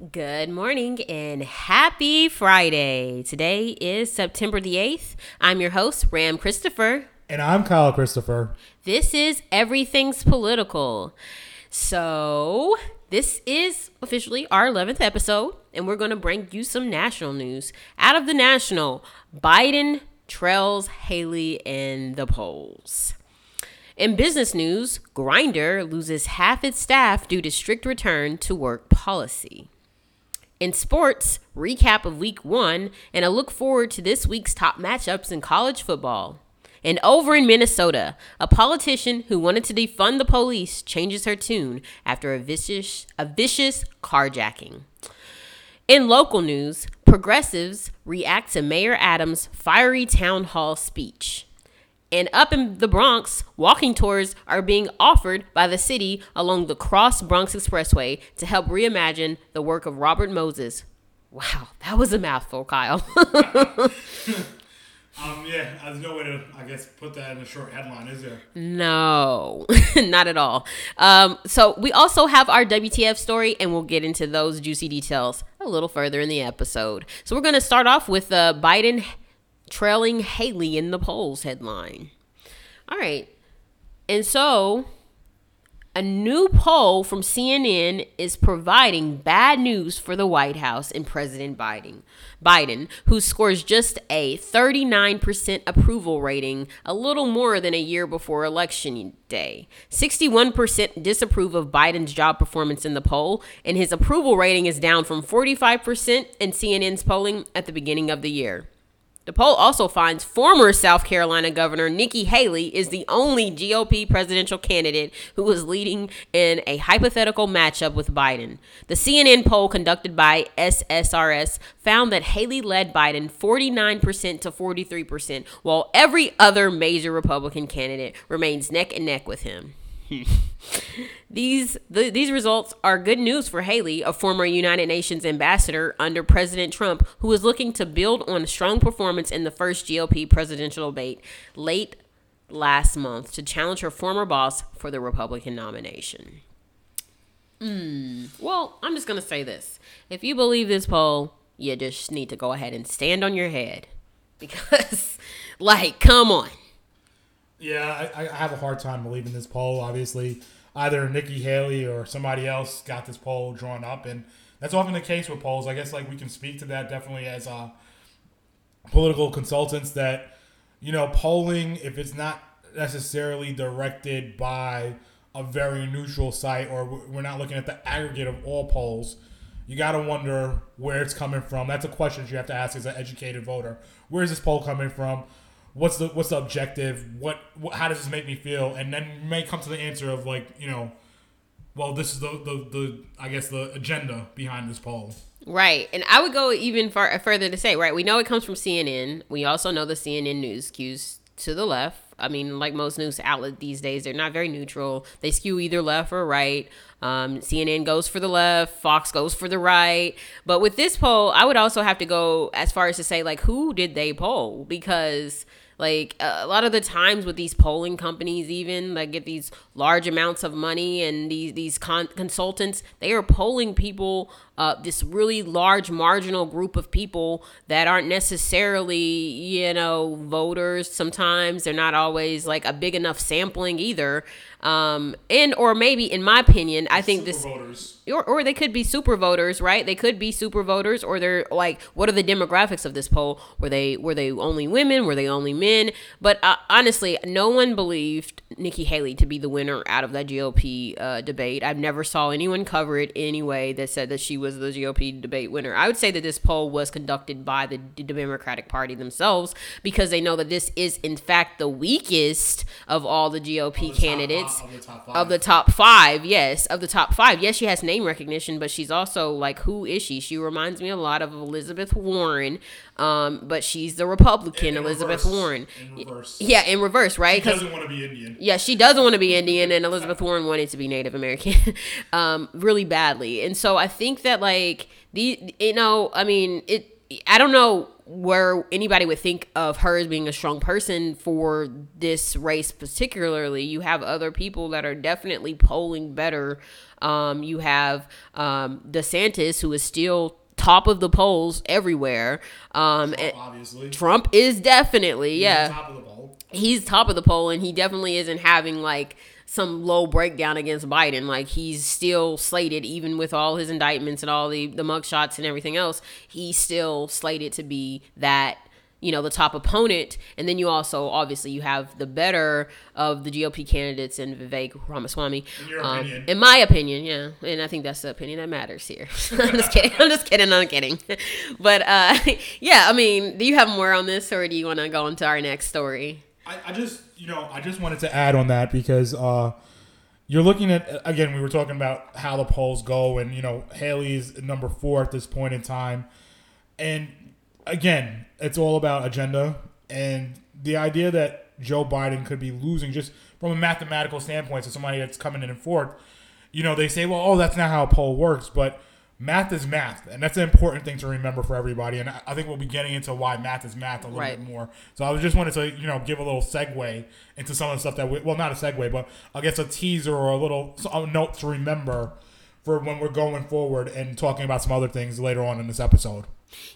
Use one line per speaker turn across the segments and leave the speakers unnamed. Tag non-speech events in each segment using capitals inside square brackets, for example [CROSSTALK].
Good morning and happy Friday. Today is September the 8th. I'm your host, Ram Christopher.
And I'm Kyle Christopher.
This is Everything's Political. So, this is officially our 11th episode, and we're going to bring you some national news. Out of the national, Biden trails Haley in the polls. In business news, Grindr loses half its staff due to strict return to work policy. In sports, recap of week one and a look forward to this week's top matchups in college football. And over in Minnesota, a politician who wanted to defund the police changes her tune after a vicious, a vicious carjacking. In local news, progressives react to Mayor Adams' fiery town hall speech. And up in the Bronx, walking tours are being offered by the city along the Cross Bronx Expressway to help reimagine the work of Robert Moses. Wow, that was a mouthful, Kyle. [LAUGHS]
Um, yeah, there's no way to, I guess, put that in a short headline, is there?
No, [LAUGHS] not at all. Um, so we also have our WTF story, and we'll get into those juicy details a little further in the episode. So we're going to start off with uh, Biden trailing Haley in the polls headline. All right. And so a new poll from CNN is providing bad news for the White House and President Biden. Biden, who scores just a 39% approval rating, a little more than a year before election day. 61% disapprove of Biden's job performance in the poll, and his approval rating is down from 45% in CNN's polling at the beginning of the year. The poll also finds former South Carolina Governor Nikki Haley is the only GOP presidential candidate who is leading in a hypothetical matchup with Biden. The CNN poll conducted by SSRS found that Haley led Biden 49% to 43%, while every other major Republican candidate remains neck and neck with him. [LAUGHS] these the, these results are good news for Haley, a former United Nations ambassador under President Trump, who is looking to build on a strong performance in the first GOP presidential debate late last month to challenge her former boss for the Republican nomination. Mm, well, I'm just gonna say this: if you believe this poll, you just need to go ahead and stand on your head because, [LAUGHS] like, come on.
Yeah, I, I have a hard time believing this poll. Obviously, either Nikki Haley or somebody else got this poll drawn up, and that's often the case with polls. I guess like we can speak to that definitely as uh, political consultants that you know polling if it's not necessarily directed by a very neutral site or we're not looking at the aggregate of all polls you got to wonder where it's coming from that's a question you have to ask as an educated voter where is this poll coming from what's the what's the objective? What, what how does this make me feel? And then you may come to the answer of like you know, well this is the the, the I guess the agenda behind this poll.
Right, and I would go even far further to say right. We know it comes from CNN. We also know the CNN news skews to the left. I mean, like most news outlet these days, they're not very neutral. They skew either left or right. Um, CNN goes for the left, Fox goes for the right. But with this poll, I would also have to go as far as to say, like, who did they poll? Because like a lot of the times with these polling companies, even that get these large amounts of money and these these con- consultants, they are polling people uh, this really large marginal group of people that aren't necessarily, you know, voters. Sometimes they're not always like a big enough sampling either. Um, and or maybe, in my opinion, I think super this, voters. Or, or they could be super voters, right? They could be super voters, or they're like, what are the demographics of this poll? Were they were they only women? Were they only men? But uh, honestly, no one believed Nikki Haley to be the winner out of that GOP uh, debate. I've never saw anyone cover it anyway that said that she was the GOP debate winner. I would say that this poll was conducted by the Democratic Party themselves because they know that this is, in fact, the weakest of all the GOP candidates of, the top of the top five. Yes, of the top five. Yes, she has name recognition, but she's also like, who is she? She reminds me a lot of Elizabeth Warren, um, but she's the Republican in, in Elizabeth reverse. Warren. In yeah, in reverse, right?
She doesn't want to be Indian.
Yeah, she doesn't want to be Indian, and Elizabeth Warren wanted to be Native American, [LAUGHS] um, really badly. And so I think that like the you know, I mean, it. I don't know where anybody would think of her as being a strong person for this race particularly you have other people that are definitely polling better um, you have um, desantis who is still top of the polls everywhere um, and
Obviously.
trump is definitely yeah
Top of the poll.
he's top of the poll and he definitely isn't having like some low breakdown against Biden. Like he's still slated, even with all his indictments and all the the mugshots and everything else, he's still slated to be that you know the top opponent. And then you also obviously you have the better of the GOP candidates and Vivek Ramaswamy.
In
Um, in my opinion, yeah, and I think that's the opinion that matters here. [LAUGHS] I'm just kidding. I'm just kidding. I'm kidding. [LAUGHS] But uh, [LAUGHS] yeah, I mean, do you have more on this, or do you want to go into our next story?
I, I just you know I just wanted to add on that because uh, you're looking at again we were talking about how the polls go and you know Haley's number four at this point in time, and again it's all about agenda and the idea that Joe Biden could be losing just from a mathematical standpoint to somebody that's coming in and fourth. You know they say well oh that's not how a poll works but math is math, and that's an important thing to remember for everybody. And I think we'll be getting into why math is math a little
Right.
bit more. So I was just wanted to you know give a little segue into some of the stuff that we, well not a segue, but I guess a teaser or a little a note to remember for when we're going forward and talking about some other things later on in this episode.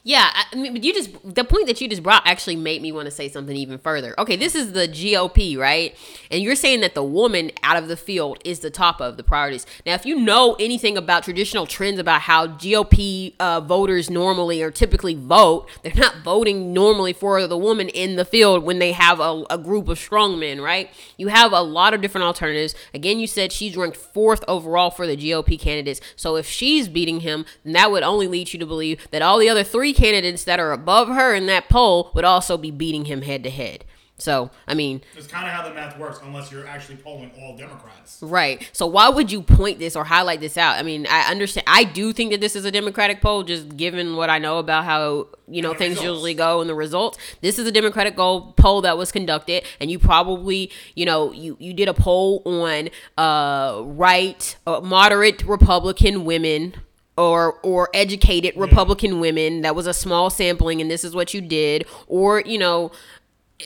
Yeah, I mean, you just the point that you just brought actually made me want to say something even further. Okay, this is the GOP, right? And you're saying that the woman out of the field is the top of the priorities. Now, if you know anything about traditional trends about how GOP uh, voters normally or typically vote, they're not voting normally for the woman in the field when they have a, a group of strong men, right? You have a lot of different alternatives. Again, you said she's ranked fourth overall for the GOP candidates. So if she's beating him, then that would only lead you to believe that all the other three candidates that are above her in that poll would also be beating him head to head. So, I mean,
It's kind of how the math works, unless you're actually polling all Democrats.
Right. So why would you point this or highlight this out? I mean, I understand. I do think that this is a Democratic poll, just given what I know about how you know things
results.
usually go and the results. This is a Democratic goal poll that was conducted, and you probably you know you you did a poll on uh right uh, moderate Republican women. Or, or educated Republican women. That was a small sampling, and this is what you did. Or you know,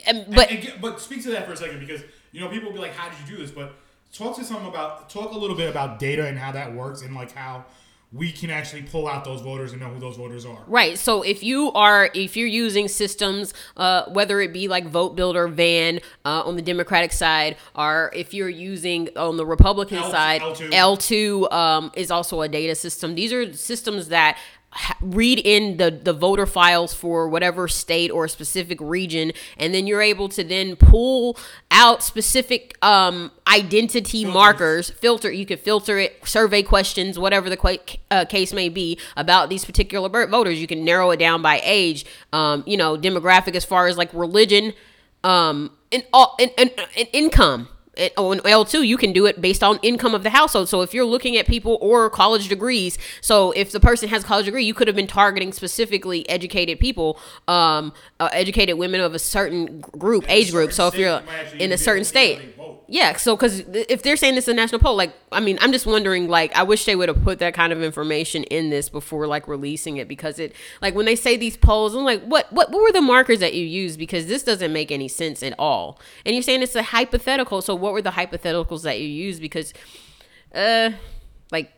and, but
And get- but speak to that for a second because you know people will be like, "How did you do this?" But talk to some about talk a little bit about data and how that works and like how we can actually pull out those voters and know who those voters are.
Right. So if you are if you're using systems, uh, whether it be like Vote Builder, Van uh, on the Democratic side, or if you're using on the Republican
L-
side,
L2.
L2 um, is also a data system. These are systems that ha- read in the the voter files for whatever state or specific region, and then you're able to then pull out specific um, identity markers filter you could filter it survey questions whatever the qua- uh, case may be about these particular vo- voters. You can narrow it down by age um, you know demographic as far as like religion um, and, all, and, and, and income on L2, you can do it based on income of the household. So if you're looking at people or college degrees, so if the person has a college degree, you could have been targeting specifically educated people, um, uh, educated women of a certain group, age group. So if you're
you might actually
in a certain
able to see how
state. Yeah, so because if they're saying this is a national poll, like I mean, I'm just wondering, like I wish they would have put that kind of information in this before like releasing it because it like when they say these polls, I'm like, what what what were the markers that you used? Because this doesn't make any sense at all. And you're saying it's a hypothetical, so what were the hypotheticals that you used? Because, uh, like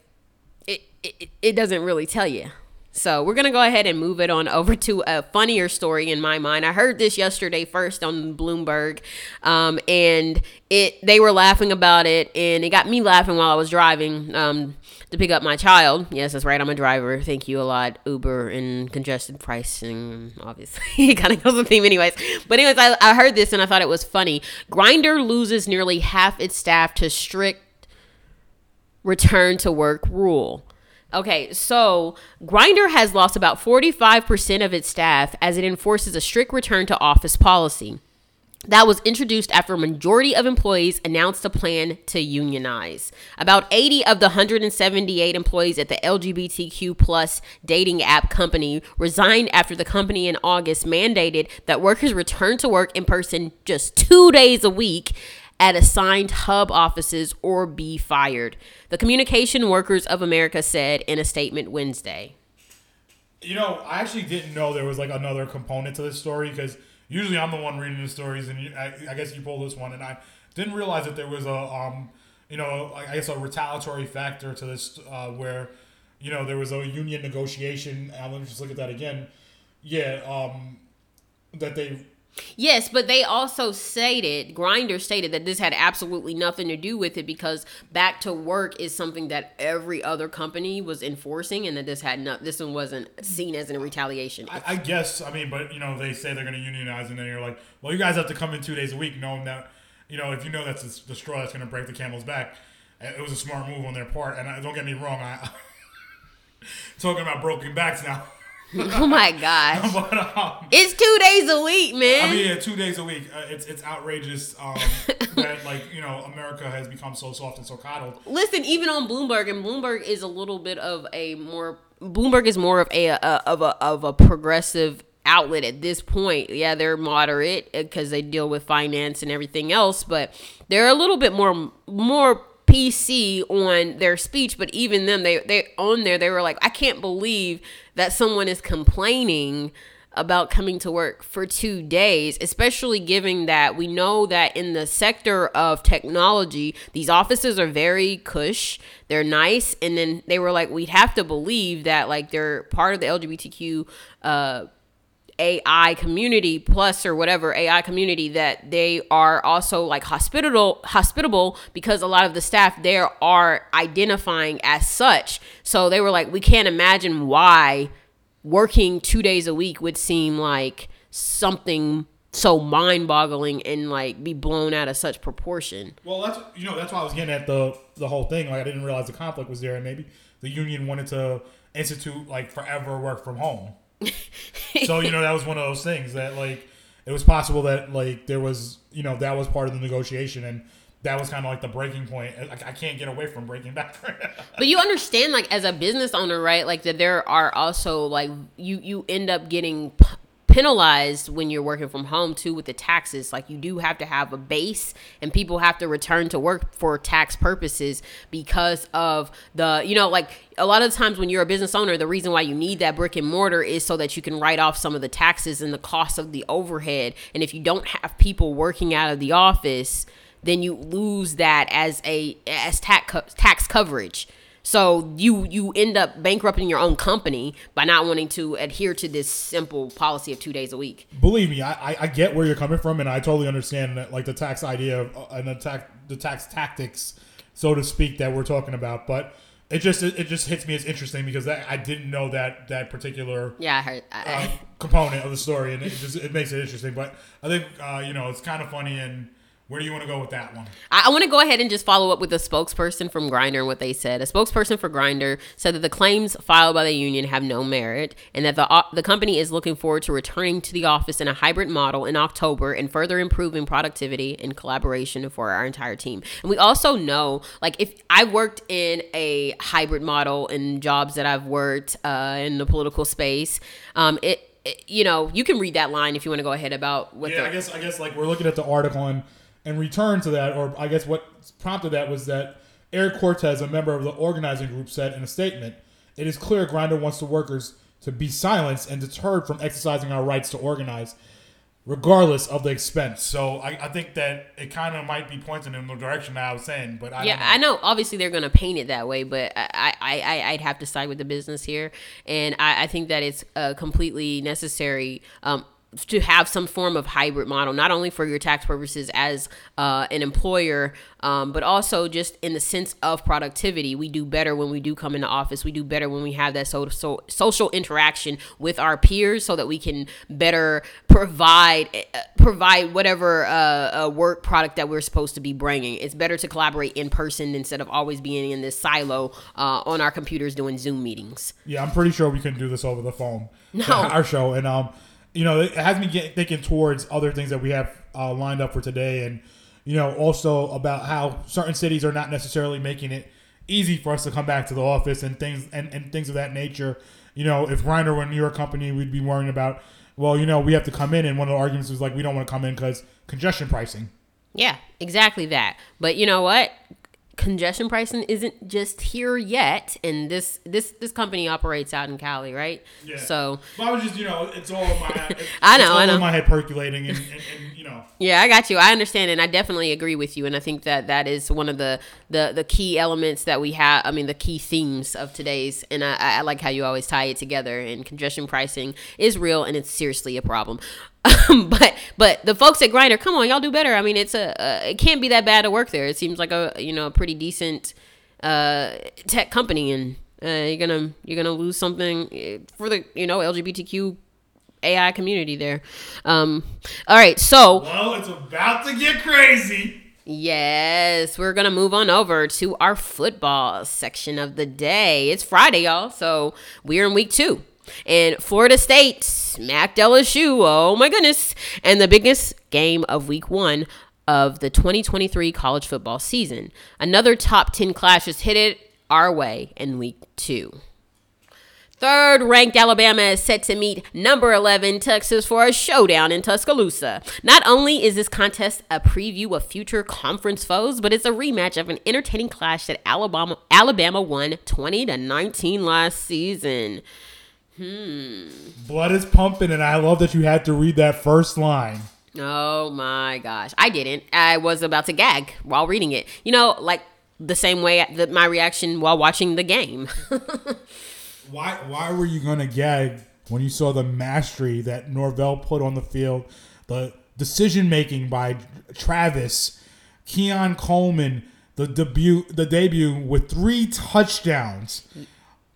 it it, it doesn't really tell you. So we're gonna go ahead and move it on [LAUGHS] over to a funnier story in my mind. I heard this yesterday first on Bloomberg, um, and it they were laughing about it, and it got me laughing while I was driving um, to pick up my child. Yes, that's right. I'm a driver. Thank you a lot, Uber and congested pricing. Obviously, [LAUGHS] it kind of goes with theme, anyways. But anyways, I, I heard this and I thought it was funny. Grindr loses nearly half its staff to strict return to work rule. Okay, so Grindr has lost about 45% of its staff as it enforces a strict return to office policy. That was introduced after a majority of employees announced a plan to unionize. About 80 of the 178 employees at the LGBTQ plus dating app company resigned after the company in August mandated that workers return to work in person just two days a week at assigned hub offices or be fired. The Communication Workers of America said in a statement Wednesday.
You know, I actually didn't know there was like another component to this story because usually I'm the one reading the stories, and I, I guess you pulled this one, and I didn't realize that there was a um, you know, I guess a retaliatory factor to this uh, where you know there was a union negotiation. Let me just look at that again. Yeah, um, that they
Yes, but they also stated, Grindr stated that this had absolutely nothing to do with it because back to work is something that every other company was enforcing, and that this had not, this one wasn't seen as a retaliation.
I, I guess, I mean, but you know, they say they're going to unionize, and then you're like, well, you guys have to come in two days a week, knowing that, you know, if you know that's the straw that's going to break the camel's back. Eh, it was a smart move on their part, and I, don't get me wrong, I [LAUGHS] talking about broken backs now. [LAUGHS]
oh my gosh! [LAUGHS] but, um, it's two days a week, man.
I mean, yeah, two days a week. Uh, it's it's outrageous um, [LAUGHS] that like you know America has become so soft and so coddled.
Listen, even on Bloomberg, and Bloomberg is a little bit of a more Bloomberg is more of a, a of a of a progressive outlet at this point. Yeah, they're moderate because uh, they deal with finance and everything else, but they're a little bit more more PC on their speech, but even them, they they on there, they were like, I can't believe that someone is complaining about coming to work for two days, especially given that we know that in the sector of technology, these offices are very cush, they're nice, and then they were like, we'd have to believe that like they're part of the LGBTQ uh AI community plus or whatever AI community that they are also like hospitable hospitable because a lot of the staff there are identifying as such. So they were like we can't imagine why working 2 days a week would seem like something so mind-boggling and like be blown out of such proportion.
Well, that's you know that's why I was getting at the the whole thing. Like I didn't realize the conflict was there, and maybe the union wanted to institute like forever work from home. So you know that was one of those things that like it was possible that like there was you know that was part of the negotiation and that was kind of like the breaking point. Like I can't get away from breaking [LAUGHS] back.
but you understand, like as a business owner, right? Like that there are also like you you end up getting penalized when you're working from home too with the taxes. Like you do have to have a base and people have to return to work for tax purposes because of the, you know, like a lot of times when you're a business owner, the reason why you need that brick and mortar is so that you can write off some of the taxes and the cost of the overhead. And if you don't have people working out of the office, then you lose that as a as tax tax coverage. So you you end up bankrupting your own company by not wanting to adhere to this simple policy of two days a week.
Believe me, I, I get where you're coming from, and I totally understand that, like the tax idea of, uh, and the tax the tax tactics, so to speak, that we're talking about. But it just it, just hits me as interesting because that, I didn't know that that particular
yeah I heard, I,
uh, component of the story, and it just it makes it interesting. But I think uh, you know it's kind of funny and where do you want to go with that one?
I, I want to go ahead and just follow up with a spokesperson from Grindr and what they said. A spokesperson for Grindr said that the claims filed by the union have no merit and that the uh, the company is looking forward to returning to the office in a hybrid model in October and further improving productivity and collaboration for our entire team. And we also know, like, if I worked in a hybrid model in jobs that I've worked uh, in the political space, um, it you know, you can read that line if you want to go ahead about
what. Yeah, the- I guess I guess like we're looking at the article and and return to that, or I guess what prompted that was that Eric Cortez, a member of the organizing group, said in a statement, "It is clear Grindr wants the workers to be silenced and deterred from exercising our rights to organize." regardless of the expense. So I, I think that it kind of might be pointing in the direction that I was saying, but I
yeah,
know.
I know. Obviously, they're going to paint it that way, but I, I, I, I'd have to side with the business here, and I, I think that it's uh, completely necessary. Um, to have some form of hybrid model, not only for your tax purposes as uh, an employer, um, but also just in the sense of productivity. We do better when we do come into office. We do better when we have that so, so social interaction with our peers, so that we can better provide uh, provide whatever uh, work product that we're supposed to be bringing. It's better to collaborate in person instead of always being in this silo uh, on our computers doing Zoom meetings.
Yeah, I'm pretty sure we can do this over the phone.
No, [LAUGHS]
our show and um you know, it has me get, thinking towards other things that we have uh, lined up for today, and you know, also about how certain cities are not necessarily making it easy for us to come back to the office and things and, and things of that nature. You know, if Grindr were a New York company, we'd be worrying about, well, you know, we have to come in, and one of the arguments was like, we don't want to come in because congestion pricing.
Yeah, exactly that. But you know what? Congestion pricing isn't just here yet, and this this this company operates out in Cali, right?
Yeah.
So
I was just, you know, it's all in my, [LAUGHS] it's,
I know,
it's all
I know.
in my head percolating, and, and, and you know,
Yeah, I got you. I understand, and I definitely agree with you. And I think that that is one of the the the key elements that we have. I mean, the key themes of today's. And I, I like how you always tie it together. And congestion pricing is real, and it's seriously a problem. [LAUGHS] but but the folks at Grindr, come on, y'all do better. I mean, it's a uh, it can't be that bad to work there. It seems like a you know a pretty decent uh, tech company, and uh, you're gonna you're gonna lose something eh, for the you know LGBTQ AI community there. Um, all right, so
well, it's about to get crazy.
Yes, we're gonna move on over to our football section of the day. It's Friday, y'all, so we're in week two. And Florida State smacked LSU. Oh my goodness. And the biggest game of week one of the 2023 college football season. Another top 10 clash has hit it our way in week two. Third ranked Alabama is set to meet number 11 Texas for a showdown in Tuscaloosa. Not only is this contest a preview of future conference foes, but it's a rematch of an entertaining clash that Alabama Alabama won 20 to 19 last season. Hmm.
Blood is pumping, and I love that you had to read that first line.
Oh my gosh. I didn't. I was about to gag while reading it. You know, like the same way that my reaction while watching the game. [LAUGHS]
Why why were you gonna gag when you saw the mastery that Norvell put on the field, the decision making by Travis, Keon Coleman, the debut the debut with three touchdowns.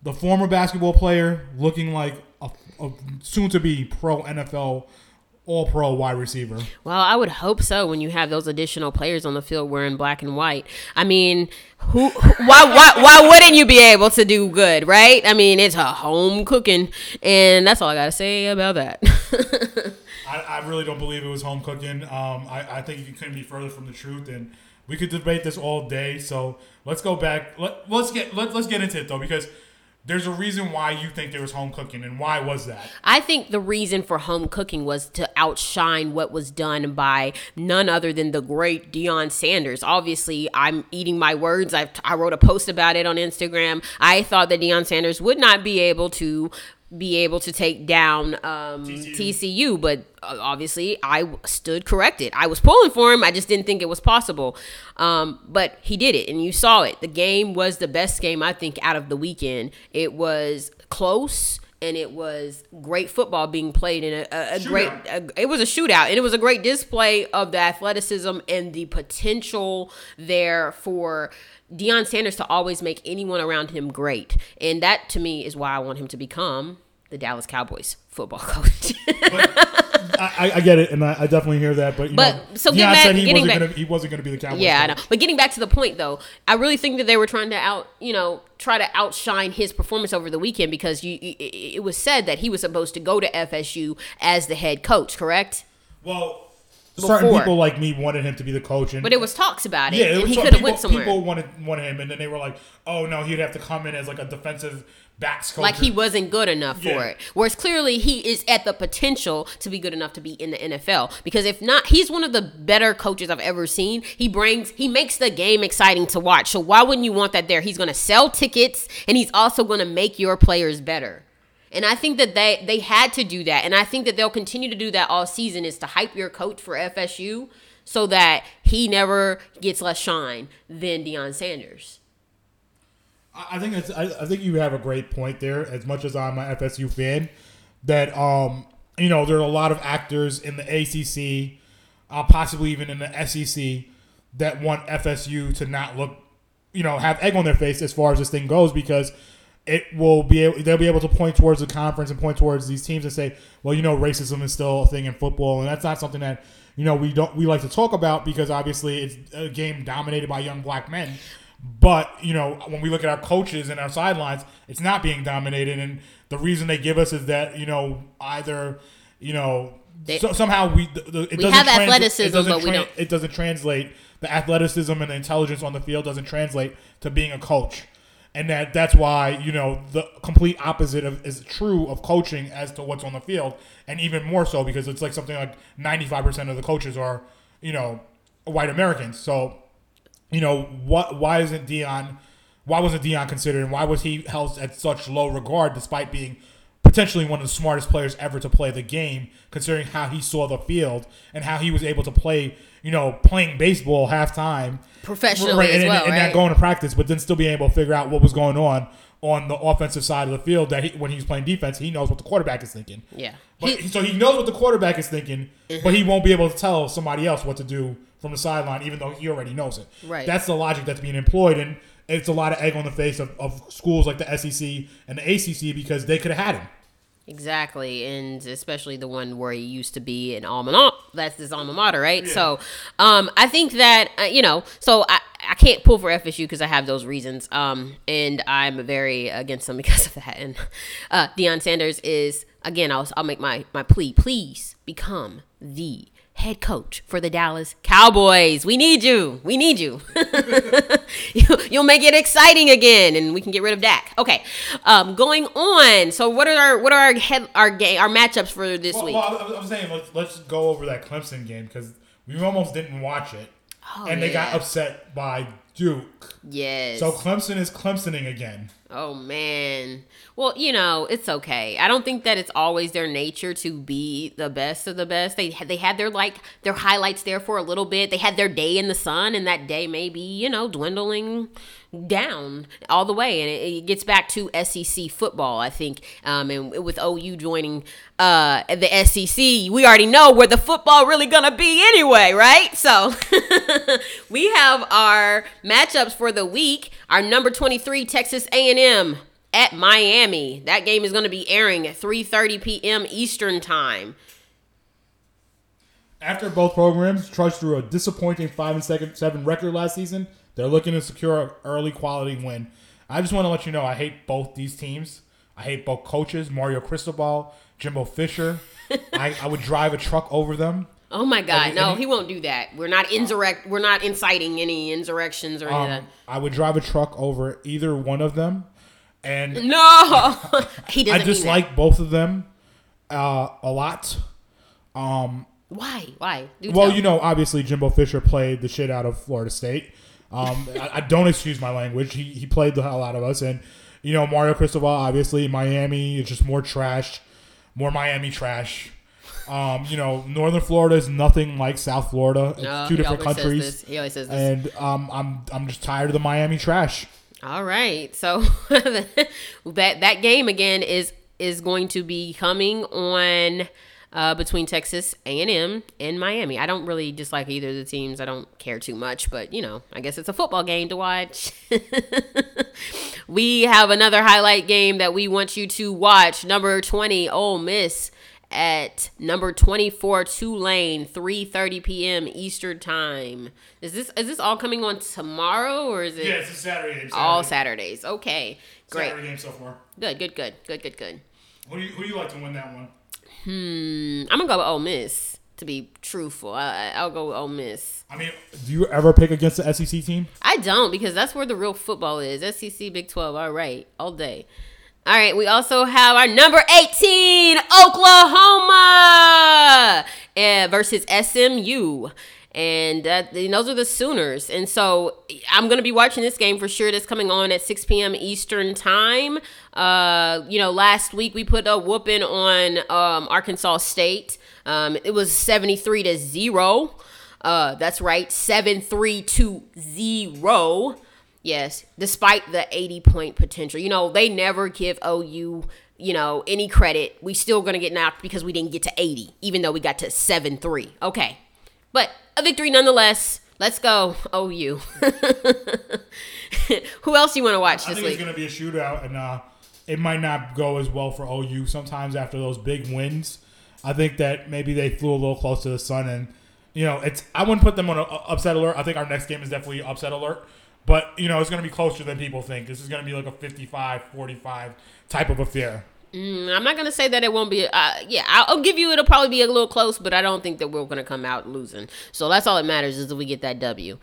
The former basketball player looking like a, a soon to be pro NFL all pro wide receiver.
Well, I would hope so when you have those additional players on the field wearing black and white. I mean, who why why why wouldn't you be able to do good, right? I mean, it's a home cooking and that's all I got to say about that. [LAUGHS]
I, I really don't believe it was home cooking. Um, I, I think it couldn't be further from the truth, and we could debate this all day. So let's go back. Let, let's get let, let's get into it though, because there's a reason why you think there was home cooking, and why was that?
I think the reason for home cooking was to outshine what was done by none other than the great Deion Sanders. Obviously, I'm eating my words. I, I wrote a post about it on Instagram. I thought that Deion Sanders would not be able to be able to take down um,
TCU.
TCU, but uh, obviously I stood corrected. I was pulling for him. I just didn't think it was possible. Um, but he did it, and you saw it. The game was the best game I think out of the weekend. It was close. And it was great football being played in a, a, a great. A, it was a shootout, and it was a great display of the athleticism and the potential there for Deion Sanders to always make anyone around him great. And that to me is why I want him to become the Dallas Cowboys football [LAUGHS] coach.
I, I- I get it, and I, I definitely hear that. But you
But,
know,
so get back-
said he
getting
wasn't
back-
gonna he wasn't gonna be the Cowboys.
yeah, I know. But getting back to the point though, I really think that they were trying to out, you know, try to outshine his performance over the weekend because you, it, it was said that he was supposed to go to FSU as the head coach, correct?
Well, certain people like me wanted him to be the coach, and
But it was talks about it,
Yeah, it
he could have went somewhere.
People wanted wanted him, and then they were like, "Oh no, he'd have to come in as like a defensive backs coach."
like he wasn't good enough for it. Whereas clearly he is at the potential to be good enough to be in the NFL. Because if not, he's one of the better coaches I've ever seen. He brings he makes the game exciting to watch. So why wouldn't you want that there? He's gonna sell tickets and he's also gonna make your players better. And I think that they they had to do that. And I think that they'll continue to do that all season is to hype your coach for FSU so that he never gets less shine than Deion Sanders.
I think I, I think you have a great point there. As much as I'm a FSU fan, that um you know there are a lot of actors in the ACC, uh, possibly even in the SEC, that want FSU to not look, you know, have egg on their face as far as this thing goes because it will be able, they'll be able to point towards the conference and point towards these teams and say, well, you know, racism is still a thing in football, and that's not something that you know we don't we like to talk about because obviously it's a game dominated by young black men. But you know, when we look at our coaches and our sidelines, it's not being dominated, and the reason they give us is that you know either you know
They-
so, somehow we the, the, it
We have
trans-
athleticism,
it doesn't
but we don't-
It doesn't translate. The athleticism and the intelligence on the field doesn't translate to being a coach, and that that's why you know the complete opposite of is true of coaching as to what's on the field, and even more so because it's like something like ninety five percent of the coaches are you know white Americans, so you know, what why isn't Deion why wasn't Deion considered? And why was he held at such low regard despite being potentially one of the smartest players ever to play the game, considering how he saw the field and how he was able to play, you know, playing baseball halftime
Professionally
right,
as
and,
well,
and,
right?
not going to practice, but then still being able to figure out what was going on on the offensive side of the field. That he, when he's playing defense, he knows what the quarterback is thinking.
yeah.
But
He- Mm-hmm.
so he knows what the quarterback is thinking, but he won't be able to tell somebody else what to do from the sideline, even though he already knows it.
Right.
That's the logic that's being employed, and it's a lot of egg on the face of, of schools like the SEC and the ACC because they could have had him.
Exactly, and especially the one where he used to be an alma mater. That's his alma mater, right? So, um, I think that uh, you know, so I, I can't pull for FSU because I have those reasons, um, and I'm very against them [LAUGHS] because of that. And uh, Deion Sanders is again, I'll I'll make my my plea. Please become the head coach for the Dallas Cowboys. We need you. We need you. [LAUGHS] you you'll make it exciting again, and we can get rid of Dak. Okay, um, going on. So what are our what are our head our game our matchups for this
Well,
week?
well, I'm saying let's, let's go over that Clemson game because we almost didn't watch it,
Oh,
and they got upset by Duke.
Yes.
So Clemson is Clemsoning again.
Oh man. Well, you know, it's okay. I don't think that it's always their nature to be the best of the best. They they had their like their highlights there for a little bit. They had their day in the sun, and that day may be you know dwindling down all the way. And it, it gets back to SEC football, I think. Um, and with OU joining uh the SEC, we already know where the football really gonna be anyway, right? So [LAUGHS] we have our matchups for the week. Our number twenty three Texas A and M at Miami. That game is going to be airing at 3:30 p.m. Eastern Time.
After both programs trudged through a disappointing five and second seven record last season, they're looking to secure an early quality win. I just want to let you know I hate both these teams. I hate both coaches, Mario Cristobal, Jimbo Fisher. [LAUGHS] I, I would drive a truck over them.
Oh my God! No, he won't do that. We're not insurrect. We're not inciting any insurrections or
Um, I would drive a truck over either one of them, and.
No, [LAUGHS] he doesn't.
I dislike both of them uh, a lot.
that. Why? Why? Do
Well,
tell.
you know, obviously Jimbo Fisher played the shit out of Florida State. Um, [LAUGHS] I, I don't excuse my language. He, he played the hell out of us, and you know Mario Cristobal, obviously Miami is just more trash, more Miami trash. Um, you know, Northern Florida is nothing like South Florida. It's
No,
two different countries.
He always says this.
and um, I'm I'm just tired of the Miami trash.
All right. So [LAUGHS] that that game again is is going to be coming on uh, between Texas A and Miami. I don't really dislike either of the teams. I don't care too much, but you know, I guess it's a football game to watch. [LAUGHS] we have another highlight game that we want you to watch. Number twenty, Ole Miss at number 24 Tulane 3:30 p.m. Eastern time. Is this is this all coming on tomorrow or is it
it's a Saturday game.
all Saturdays. Okay, great.
Saturday game so far.
Good, good, good, good, good, good.
Who do you, who do you like to win that one?
Hmm, I'm gonna go with Ole Miss. To be truthful, I, I'll go with Ole Miss.
I mean, do you ever pick against the SEC team?
I don't because that's where the real football is. SEC, Big 12. All right, all day. All right, we also have our number 18, Oklahoma, eh, versus SMU. And uh, those are the Sooners. And so I'm going to be watching this game for sure. That's coming on at 6 p.m. Eastern Time. Uh, you know, last week we put a whooping on um, Arkansas State. Um, it was 73 to 0. Uh, that's right, 7 3 to 0. Yes, despite the 80 point potential. You know, they never give OU, you know, any credit. We still going to get knocked because we didn't get to 80, even though we got to 7 3. Okay. But a victory nonetheless. Let's go, OU. [LAUGHS] Who else you want to watch
I
this
think it's going to be a shootout, and uh, it might not go as well for OU sometimes after those big wins. I think that maybe they flew a little close to the sun, and you know, it's I wouldn't put them on an upset alert. I think our next game is definitely upset alert, but you know, it's going to be closer than people think. This is going to be like a 55-45 type of affair.
Mm, I'm not going to say that it won't be. Uh, yeah, I'll, I'll give you it'll probably be a little close, but I don't think that we're going to come out losing. So that's all that matters is that we get that W.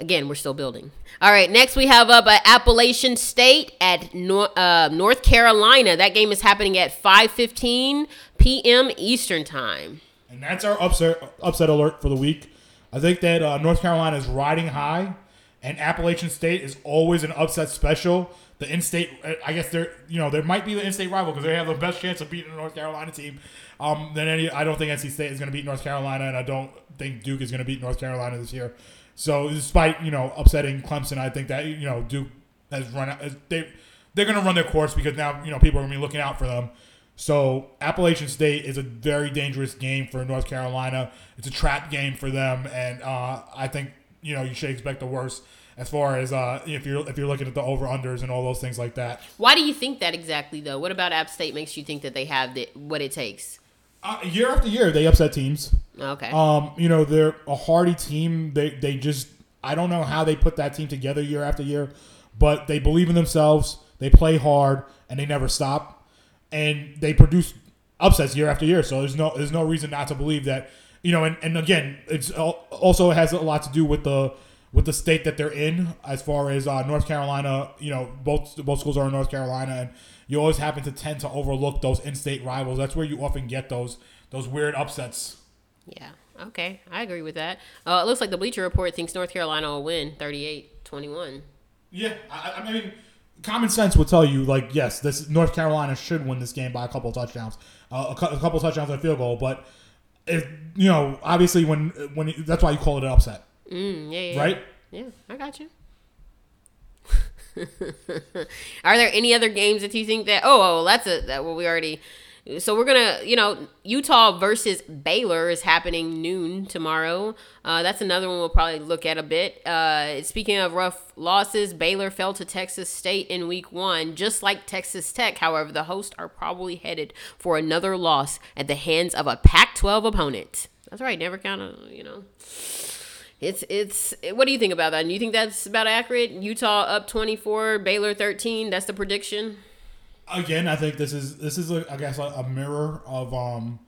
Again, we're still building. All right, next we have up uh, Appalachian State at Nor- uh, North Carolina. That game is happening at 5:15 p.m. Eastern time.
And that's our upset upset alert for the week. I think that uh, North Carolina is riding high, and Appalachian State is always an upset special. The in-state, I guess they're you know there might be the in-state rival because they have the best chance of beating the North Carolina team. Um, than any, I don't think NC State is going to beat North Carolina, and I don't think Duke is going to beat North Carolina this year. So despite you know upsetting Clemson, I think that you know Duke has run out. They they're going to run their course because now you know people are going to be looking out for them. So Appalachian State is a very dangerous game for North Carolina. It's a trap game for them, and uh, I think you know you should expect the worst as far as uh, if you're if you're looking at the over unders and all those things like that.
Why do you think that exactly though? What about App State makes you think that they have the, what it takes?
Uh, year after year, they upset teams.
Okay.
Um, you know they're a hardy team. They they just I don't know how they put that team together year after year, but they believe in themselves. They play hard and they never stop, and they produce upsets year after year. So there's no there's no reason not to believe that you know. And, and again, it's also has a lot to do with the with the state that they're in as far as uh, North Carolina. You know, both both schools are in North Carolina, and you always happen to tend to overlook those in-state rivals. That's where you often get those those weird upsets.
Yeah. Okay. I agree with that. Uh, it looks like the Bleacher Report thinks North Carolina will win 38-21.
Yeah, I, I mean, common sense would tell you like, yes, this North Carolina should win this game by a couple of touchdowns, uh, a, a couple of touchdowns and a field goal. But if you know, obviously, when when that's why you call it an upset,
Mm, yeah, yeah.
right?
Yeah, I got you. [LAUGHS] Are there any other games that you think that? Oh, oh that's a that well we already. So we're gonna, you know, Utah versus Baylor is happening noon tomorrow. Uh, that's another one we'll probably look at a bit. Uh, speaking of rough losses, Baylor fell to Texas State in Week One, just like Texas Tech. However, the hosts are probably headed for another loss at the hands of a Pac-12 opponent. That's right, never count on, you know it's it's what do you think about that? Do you think that's about accurate? Utah up 24, Baylor 13, that's the prediction?
Again, I think this is this is a, I guess a, a mirror of um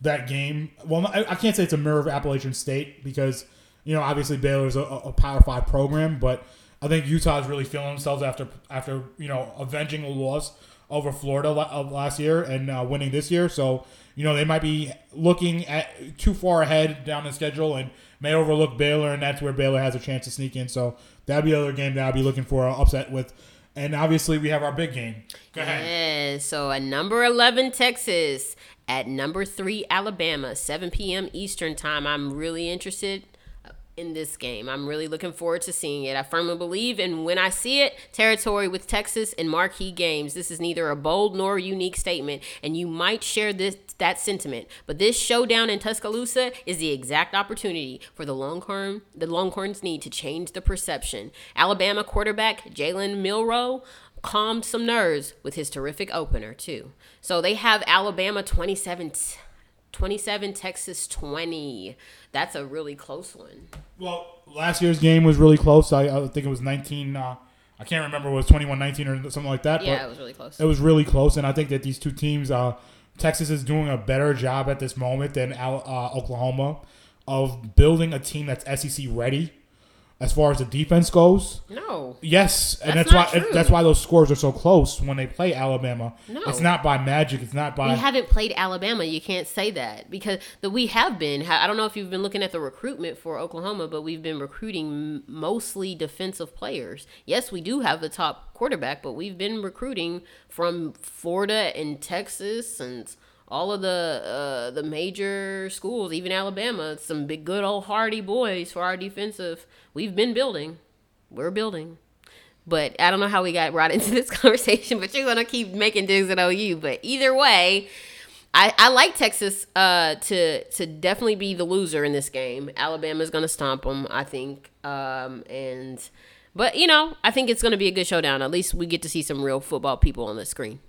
that game. Well, I, I can't say it's a mirror of Appalachian State because you know obviously Baylor's a, a Power Five program, but I think Utah is really feeling themselves after after you know avenging a loss over Florida last year and uh, winning this year. So you know they might be looking at too far ahead down the schedule and may overlook Baylor, and that's where Baylor has a chance to sneak in. So that'd be another game that I'd be looking for an upset with. And obviously we have our big game. Go ahead.
Yeah, so at number 11, Texas. At number 3, Alabama, 7 p.m. Eastern Time. I'm really interested in this game. I'm really looking forward to seeing it. I firmly believe in when I see it, territory with Texas and marquee games. This is neither a bold nor unique statement, and you might share this that sentiment. But this showdown in Tuscaloosa is the exact opportunity for the Longhorn the Longhorns need to change the perception. Alabama quarterback Jalen Milroe calmed some nerves with his terrific opener too. So they have Alabama 27 27 Texas 20. That's a really close one.
Well, last year's game was really close. I, I think it was 19. Uh, I can't remember. It was 21-19 or something like that.
Yeah, it was really close.
it was really close, and I think that these two teams, uh, Texas is doing a better job at this moment than Al- uh, Oklahoma of building a team that's SEC ready as far as the defense goes.
No.
Yes, and
That's
that's, why that's why those scores are so close when they play Alabama.
No.
It's not by magic. It's not by
We haven't played Alabama. You can't say that because the we have been. I don't know if you've been looking at the recruitment for Oklahoma, but we've been recruiting mostly defensive players. Yes, we do have the top quarterback, but we've been recruiting from Florida and Texas and all of the uh, the major schools, even Alabama. Some big, good old hardy boys for our defensive. We've been building. We're building. But I don't know how we got right [LAUGHS] into this conversation, but you're to keep making digs at OU. But either way, I, I like Texas uh, to to definitely be the loser in this game. Alabama's to stomp them, I think. Um, and But, you know, I think it's going to be a good showdown. At least we get to see some real football people on the screen.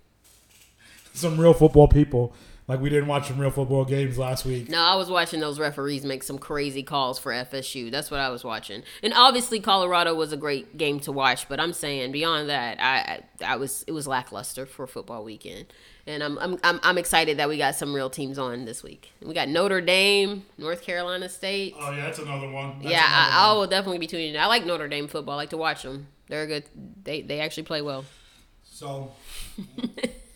some real football people. Like we didn't watch some real football games last week.
No, I was watching those referees make some crazy calls for FSU. That's what I was watching. And obviously Colorado was a great game to watch, but I'm saying beyond that, I I, I was it was lackluster for football weekend. And I'm, I'm I'm I'm excited that we got some real teams on this week. We got Notre Dame, North Carolina State.
Oh yeah, that's another one. That's
yeah, I,
another
I
one.
will definitely be tuning in. I like Notre Dame football. I like to watch them. They're good. They they actually play well.
So [LAUGHS]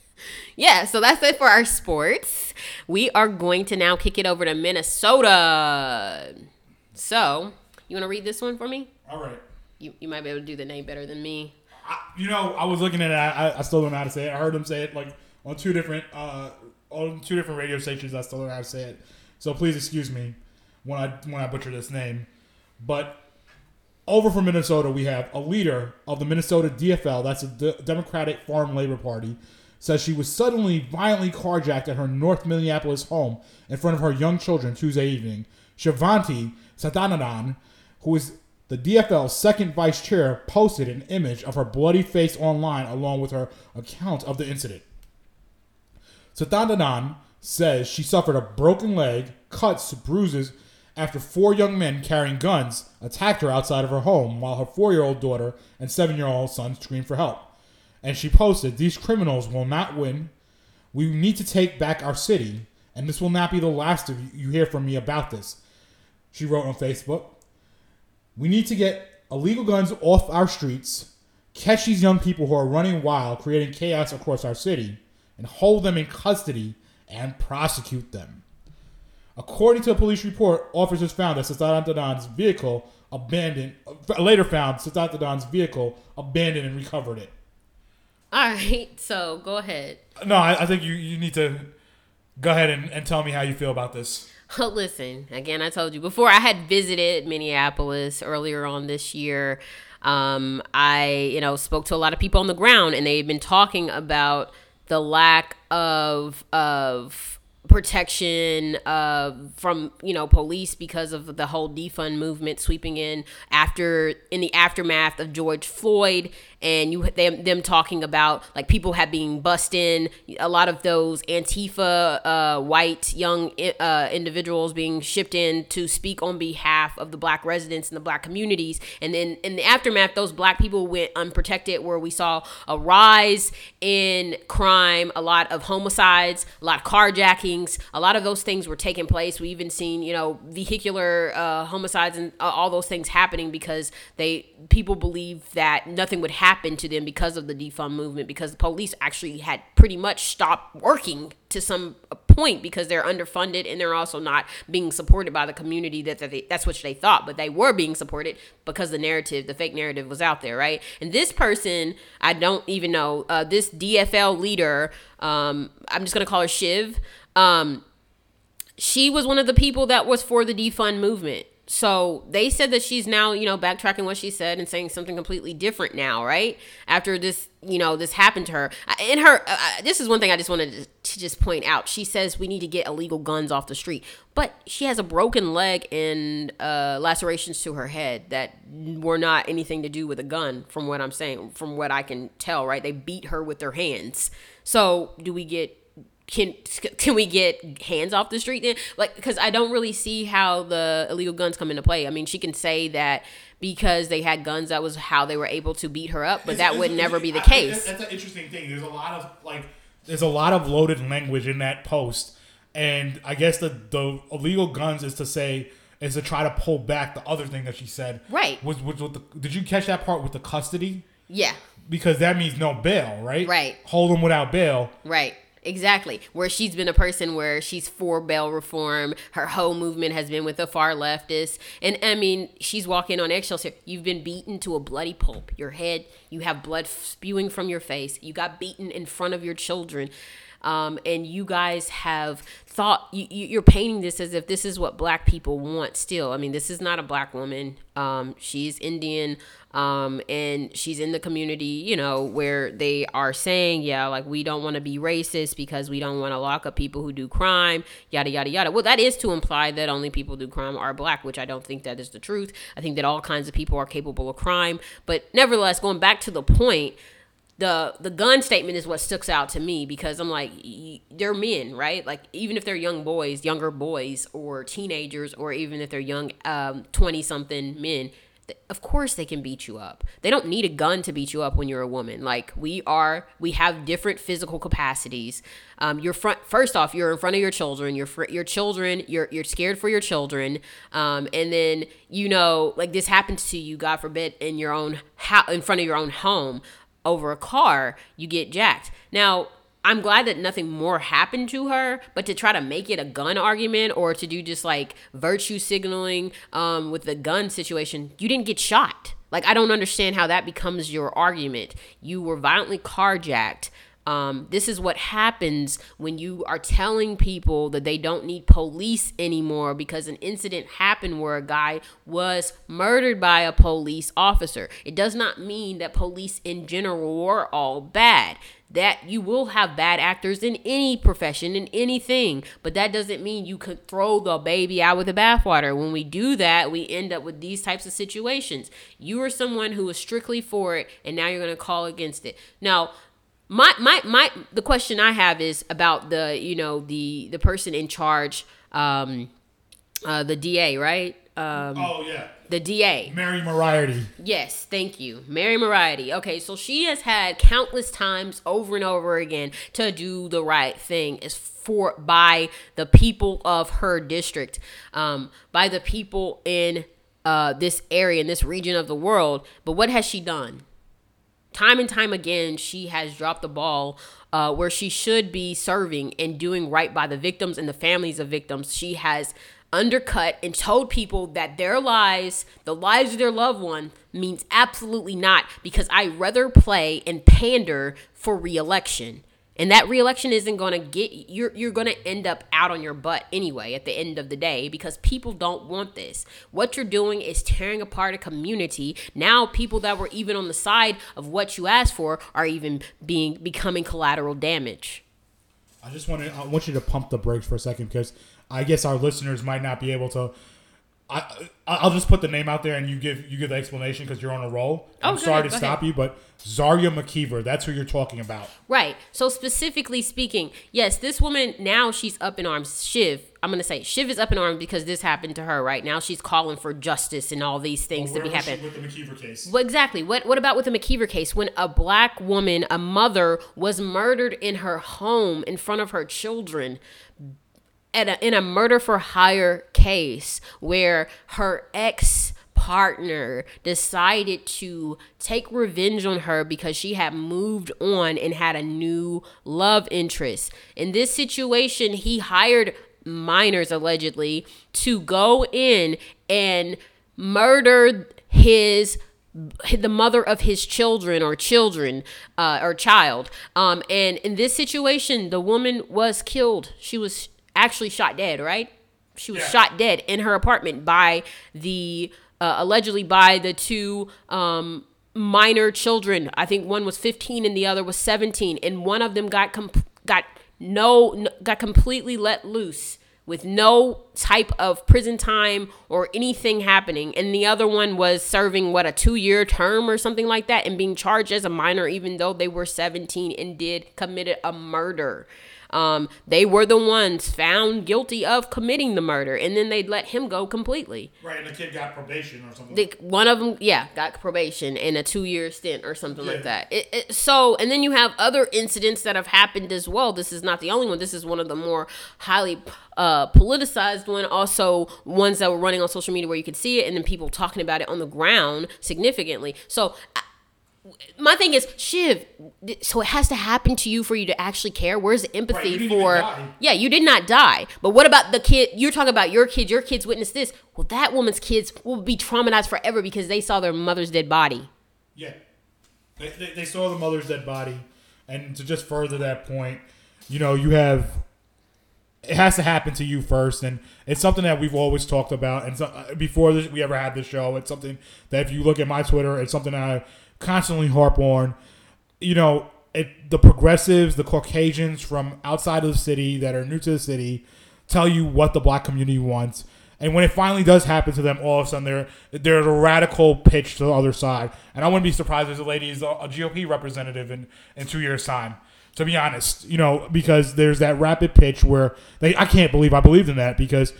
Yeah, so that's it for our sports. We are going to now kick it over to Minnesota. So, you want to read this one for me?
All right.
You, you might be able to do the name better than me.
I, you know, I was looking at it. I, I still don't know how to say it. I heard them say it like on two different uh, on two different radio stations. I still don't know how to say it. So please excuse me when I when I butcher this name. But over from Minnesota, we have a leader of the Minnesota DFL. That's the Democratic Farm Labor Party. Says she was suddenly violently carjacked at her North Minneapolis home in front of her young children Tuesday evening. Shivanthi Sathanandan, who is the DFL's second vice chair, posted an image of her bloody face online along with her account of the incident. Sathanandan says she suffered a broken leg, cuts, bruises after four young men carrying guns attacked her outside of her home while her four year old daughter and seven year old son screamed for help. And she posted, These criminals will not win. We need to take back our city, and this will not be the last of you hear from me about this. She wrote on Facebook, We need to get illegal guns off our streets, catch these young people who are running wild, creating chaos across our city, and hold them in custody and prosecute them. According to a police report, officers found that Sathanandan's vehicle abandoned, later found Sathanandan's vehicle abandoned and recovered it.
All right, [LAUGHS] so go ahead.
No, I, I think you, you need to go ahead and, and tell me how you feel about this. [LAUGHS]
Listen, again, I told you before, I had visited Minneapolis earlier on this year. Um, I, you know, spoke to a lot of people on the ground, and they've been talking about the lack of of protection uh, from you know police because of the whole defund movement sweeping in after in the aftermath of George Floyd and you them, them talking about like people have been bust in a lot of those Antifa uh, white young uh, individuals being shipped in to speak on behalf of the black residents and the black communities and then in the aftermath those black people went unprotected where we saw a rise in crime a lot of homicides a lot of carjackings a lot of those things were taking place. We even seen, you know, vehicular uh, homicides and uh, all those things happening because they people believe that nothing would happen to them because of the defund movement because the police actually had pretty much stopped working to some point because they're underfunded and they're also not being supported by the community that, that they, that's what they thought but they were being supported because the narrative the fake narrative was out there right and this person i don't even know uh, this dfl leader um, i'm just going to call her shiv um, she was one of the people that was for the defund movement. So they said that she's now, you know, backtracking what she said and saying something completely different now, right? After this, you know, this happened to her. In her, uh, uh, this is one thing I just wanted to, to just point out. She says we need to get illegal guns off the street, but she has a broken leg and uh, lacerations to her head that were not anything to do with a gun, from what I'm saying, from what I can tell, right? They beat her with their hands. So do we get can can we get hands off the street then? Like because i don't really see how the illegal guns come into play. I mean she can say that because they had guns that was how they were able to beat her up but that would never be the case.
that's an interesting thing. There's a lot of like there's a lot of loaded language in that post and i guess the the illegal guns is to say is to try to pull back the other thing that she said.
Right.
Was, was with the, did you catch that part with the custody?
Yeah.
Because that means no bail right?
Right.
Hold them without bail.
Right Exactly. Where she's been a person where she's for bail reform. Her whole movement has been with the far leftists. And I mean, she's walking on eggshells here. You've been beaten to a bloody pulp. Your head, you have blood spewing from your face. You got beaten in front of your children. Um, and you guys have thought you, you're painting this as if this is what black people want still. I mean this is not a black woman. Um, she's indian um, and she's in the community you know where they are saying yeah like we don't want to be racist because we don't want to lock up people who do crime yada yada yada. Well that is to imply that only people who do crime are black which i don't think that is the truth. I think that all kinds of people are capable of crime. But nevertheless going back to the point the the gun statement is what sticks out to me because I'm like they're men, right? Like even if they're young boys, younger boys or teenagers or even if they're young um 20 something men, of course they can beat you up. They don't need a gun to beat you up when you're a woman. Like we are, we have different physical capacities. Um, you're front. First off, you're in front of your children. Your fr- your children. You're you're scared for your children. Um, and then you know, like this happens to you, God forbid, in your own house, in front of your own home over a car, you get jacked. Now, I'm glad that nothing more happened to her, but to try to make it a gun argument or to do just like virtue signaling um, with the gun situation, you didn't get shot. Like, I don't understand how that becomes your argument. You were violently carjacked. Um, this is what happens when you are telling people that they don't need police anymore because an incident happened where a guy was murdered by a police officer. It does not mean that police in general are all bad. That you will have bad actors in any profession, in anything, but that doesn't mean you could throw the baby out with the bathwater. When we do that, we end up with these types of situations. You are someone who was strictly for it, and now you're going to call against it. Now, my my my the question I have is about the you know the the person in charge, um, uh, the DA, right? Um,
oh yeah,
the DA.
Mary Moriarty.
Yes, thank you, Mary Moriarty. Okay, so she has had countless times over and over again to do the right thing. Is for by the people of her district, um, by the people in uh, this area in this region of the world. But what has she done? Time and time again, she has dropped the ball uh, where she should be serving and doing right by the victims and the families of victims. She has undercut and told people that their lives, the lives of their loved one, means absolutely not because I rather play and pander for reelection. And that reelection isn't going to get you're you're going to end up out on your butt anyway at the end of the day because people don't want this. What you're doing is tearing apart a community. Now people that were even on the side of what you asked for are even being becoming collateral damage.
I just want to I want you to pump the brakes for a second because I guess our listeners might not be able to I I'll just put the name out there and you give you give the explanation because you're on a roll. I'm oh,
Okay,
sorry to stop
ahead.
you, but Zaria McKeever, that's who you're talking about.
Right. So specifically speaking, yes, this woman now she's up in arms. Shiv, I'm gonna say Shiv is up in arms because this happened to her. Right now, she's calling for justice and all these things to
Where
be happening.
with the McKeever case?
Well, exactly. What what about with the McKeever case when a black woman, a mother, was murdered in her home in front of her children? A, in a murder for hire case where her ex partner decided to take revenge on her because she had moved on and had a new love interest. In this situation, he hired minors allegedly to go in and murder his the mother of his children or children uh, or child um, and in this situation the woman was killed she was actually shot dead right she was
Yeah.
shot dead in her apartment by the uh, allegedly by the two um, minor children i think one was 15 and the other was 17 and one of them got com- got no, no got completely let loose with no type of prison time or anything happening. And the other one was serving what a two year term or something like that and being charged as a minor, even though they were 17 and did committed a murder. Um, they were the ones found guilty of committing the murder, and then they let him go completely.
Right, and the kid got probation or something.
The, one of them, yeah, got probation and a two year stint or something
Yeah.
like that. It, it, so, and then you have other incidents that have happened as well. This is not the only one. This is one of the more highly uh, politicized one. Also, ones that were running on social media where you could see it, and then people talking about it on the ground significantly. So. I- my thing is, Shiv. So it has to happen to you for you to actually care. Where's the empathy
you
for? Yeah, you did not die. But what about the kid? You're talking about your kids. Your kids witnessed this. Well, that woman's kids will be traumatized forever because they saw their mother's dead body.
Yeah. They, they, they saw the mother's dead body. And to just further that point, you know, you have. It has to happen to you first. And it's something that we've always talked about. And so, uh, before this, we ever had this show, it's something that if you look at my Twitter, it's something I constantly harp on. You know, it, the progressives, the Caucasians from outside of the city that are new to the city tell you what the black community wants. And when it finally does happen to them, all of a sudden they're there's a radical pitch to the other side. And I wouldn't be surprised if the lady is a, a GOP representative in, in two years' time. To be honest, you know, because there's that rapid pitch where they I can't believe I believed in that because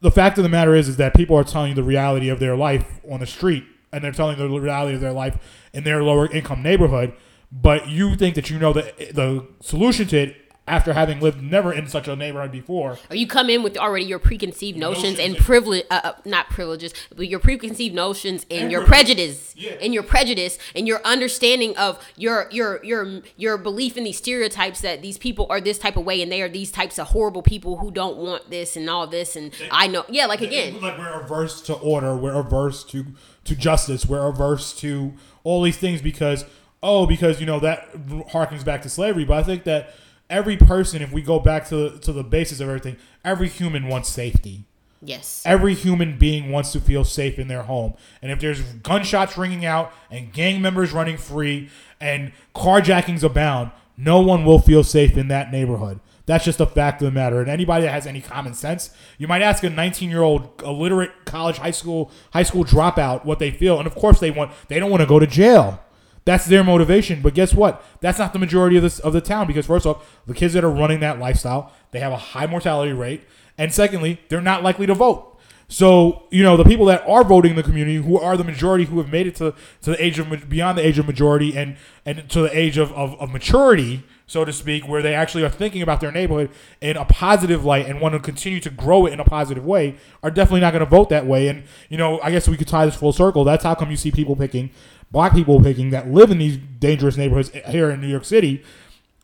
the fact of the matter is is that people are telling you the reality of their life on the street and they're telling the reality of their life in their lower income neighborhood but you think that you know the the solution to it after having lived never in such a neighborhood before.
Or you come in with already your preconceived notions,
Notions
and privilege, uh, uh, not privileges, but your preconceived notions and,
And
your prejudice,
Yeah.
and your prejudice, and your understanding of your your your your belief in these stereotypes that these people are this type of way, and they are these types of horrible people who don't want this and all this, and I know, yeah, like again,
like we're averse to order, we're averse to to justice, we're averse to all these things because oh, because you know that harkens back to slavery. But I think that every person, if we go back to to the basis of everything, every human wants safety.
yes,
Every human being wants to feel safe in their home. And if there's gunshots ringing out and gang members running free and carjackings abound, no one will feel safe in that neighborhood. That's just a fact of the matter. And anybody that has any common sense, you might ask a 19 year old illiterate college, high school, high school dropout what they feel. And of course they want they don't want to go to jail. That's their motivation. But guess what? That's not the majority of this of the town because first off, the kids that are running that lifestyle, they have a high mortality rate. And secondly, they're not likely to vote. So, you know, the people that are voting in the community, who are the majority who have made it to, to the age of beyond the age of majority and, and to the age of, of, of maturity, so to speak, where they actually are thinking about their neighborhood in a positive light and want to continue to grow it in a positive way, are definitely not going to vote that way. And, you know, I guess we could tie this full circle. That's how come you see people picking, black people picking that live in these dangerous neighborhoods eh, here in New York City.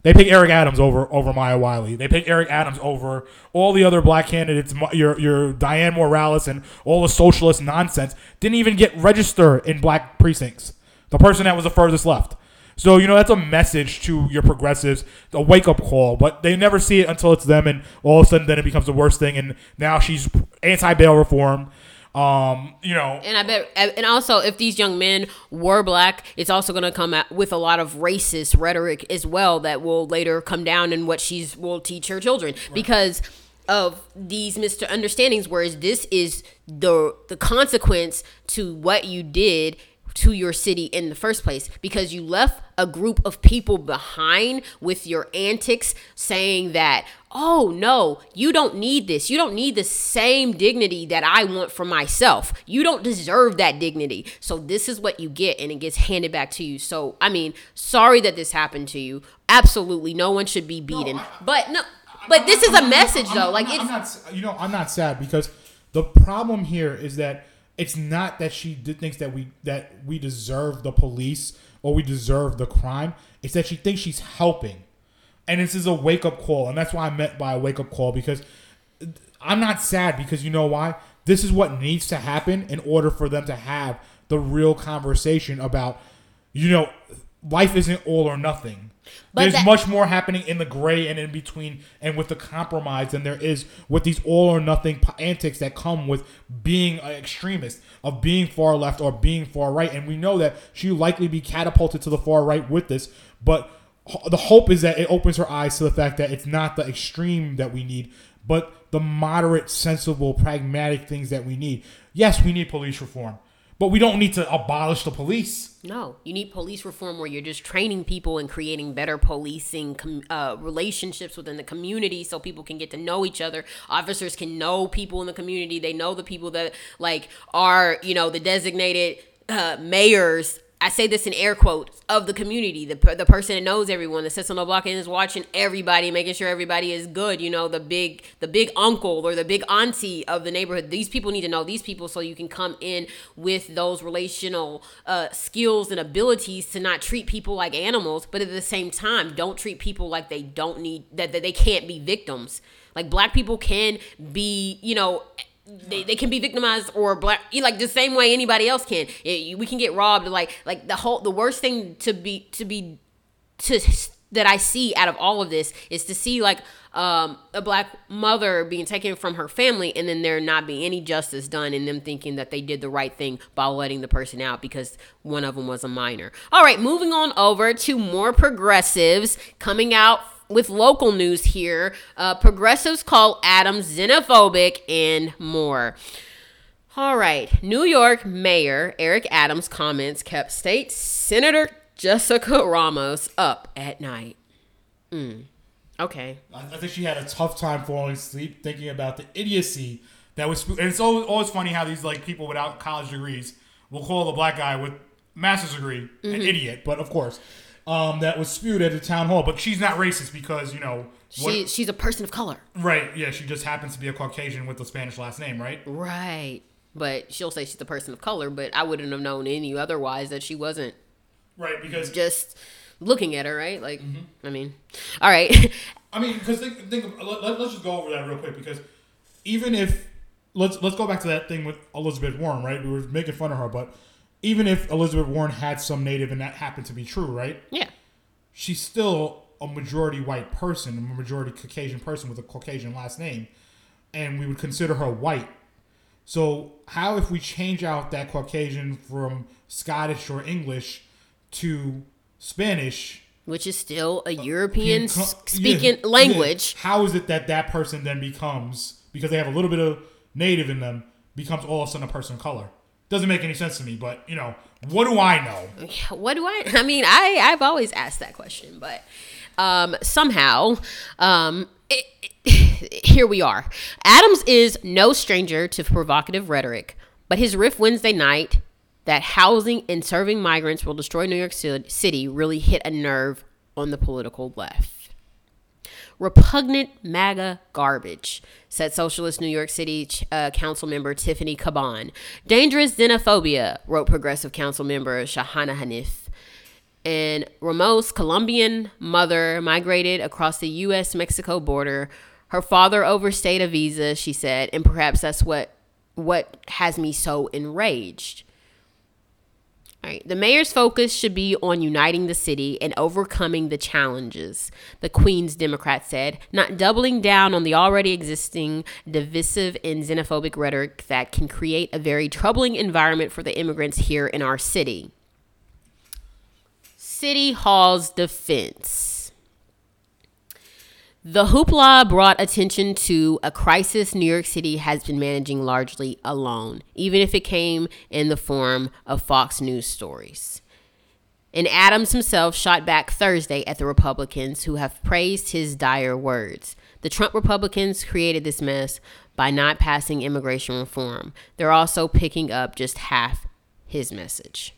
They pick Eric Adams over over Maya Wiley. They pick Eric Adams over all the other black candidates. Your your Dianne Morales and all the socialist nonsense didn't even get registered in black precincts. The person that was the furthest left. So you know that's a message to your progressives, a wake up call. But they never see it until it's them, and all of a sudden then it becomes the worst thing. And now she's anti bail reform. Um, you know,
And I bet, and also, if these young men were black, it's also going to come out with a lot of racist rhetoric as well that will later come down in what she's will teach her children because of these misunderstandings. Whereas this is the the consequence to what you did to your city in the first place because you left a group of people behind with your antics saying that oh no you don't need this. You don't need the same dignity that i want for myself. You don't deserve that dignity. So this is what you get and it gets handed back to you. So i mean sorry that this happened to you. Absolutely no one should be beaten. But no but this is a message
I'm-
though.
I'm
like
not-
it's
I'm not, you know, I'm not sad because the problem here is that it's not that she thinks that we that we deserve the police or we deserve the crime. It's that she thinks she's helping, and this is a wake up call, and that's why I meant by a wake up call because I'm not sad because you know why? This is what needs to happen in order for them to have the real conversation about, you know, life isn't all or nothing.
But
There's
that-
much more happening in the gray and in between and with the compromise than there is with these all or nothing antics that come with being an extremist, of being far left or being far right. And we know that she'll likely be catapulted to the far right with this, but the hope is that it opens her eyes to the fact that it's not the extreme that we need, but the moderate, sensible, pragmatic things that we need. Yes, we need police reform, but we don't need to abolish the police.
No, you need police reform where you're just training people and creating better policing com- uh, relationships within the community so people can get to know each other. Officers can know people in the community. They know the people that like are, you know, the designated uh, mayors. I say this in air quotes of the community, the, the person that knows everyone, that sits on the block and is watching everybody, making sure everybody is good. You know, the big, the big uncle or the big auntie of the neighborhood. These people need to know these people so you can come in with those relational uh, skills and abilities to not treat people like animals, but at the same time, don't treat people like they don't need that, that they can't be victims. Like black people can be, you know, they, they can be victimized or black like the same way anybody else can. It- we can get robbed like like the whole the worst thing to be to be to that i see out of all of this is to see like um a black mother being taken from her family and then there not be any justice done and them thinking that they did the right thing by letting the person out because one of them was a minor. All right moving on over to more progressives coming out with local news here, uh, progressives call Adams xenophobic and more. All right, New York Mayor Eric Adams' comments kept State Senator Jessica Ramos up at night. Mm. Okay.
I I think she had a tough time falling asleep thinking about the idiocy that was. And it's always, always funny how these like people without college degrees will call the black guy with master's degree an idiot. But of course, um, that was spewed at the town hall. But she's not racist because you know. what-
She, she's a person of color.
right? Yeah, she just happens to be a Caucasian with a Spanish last name, right?
Right. But she'll say she's a person of color, but I wouldn't have known any otherwise that she wasn't
Right, because
just looking at her, right? Like,
Mm-hmm.
I mean, [LAUGHS] all right.
I mean, because think, think of, let, let, us just go over that real quick because even if let's let's go back to that thing with Elizabeth Warren, right? We were making fun of her, but even if Elizabeth Warren had some native and that happened to be true, right?
yeah.
She's still a majority white person, a majority Caucasian person with a Caucasian last name, and we would consider her white. So how if we change out that Caucasian from Scottish or English to Spanish?
Which is still a uh, European
Co-
speaking
yeah,
language.
yeah. How is it that that person then becomes because they have a little bit of native in them becomes all of a sudden a person of color? Doesn't make any sense to me. But you know, what do I know?
What do I? [LAUGHS] I mean, I I've always asked that question, but um, somehow, um, it, it- [LAUGHS] here we are. Adams is no stranger to provocative rhetoric, but his riff Wednesday night that housing and serving migrants will destroy New York City really hit a nerve on the political left. Repugnant MAGA garbage, said Socialist New York City uh, Council member Tiffany Caban. Dangerous xenophobia, wrote Progressive Council member Shahana Hanif. And Ramos' Colombian mother migrated across the U.S. Mexico border. Her father overstayed a visa, she said, and perhaps that's what what has me so enraged. All right. The mayor's focus should be on uniting the city and overcoming the challenges, the Queen's Democrat said, not doubling down on the already existing divisive and xenophobic rhetoric that can create a very troubling environment for the immigrants here in our city. City Hall's defense. The hoopla brought attention to a crisis New York City has been managing largely alone, even if it came in the form of Fox News stories. And Adams himself shot back Thursday at the Republicans who have praised his dire words. The Trump Republicans created this mess by not passing immigration reform. They're also picking up just half his message.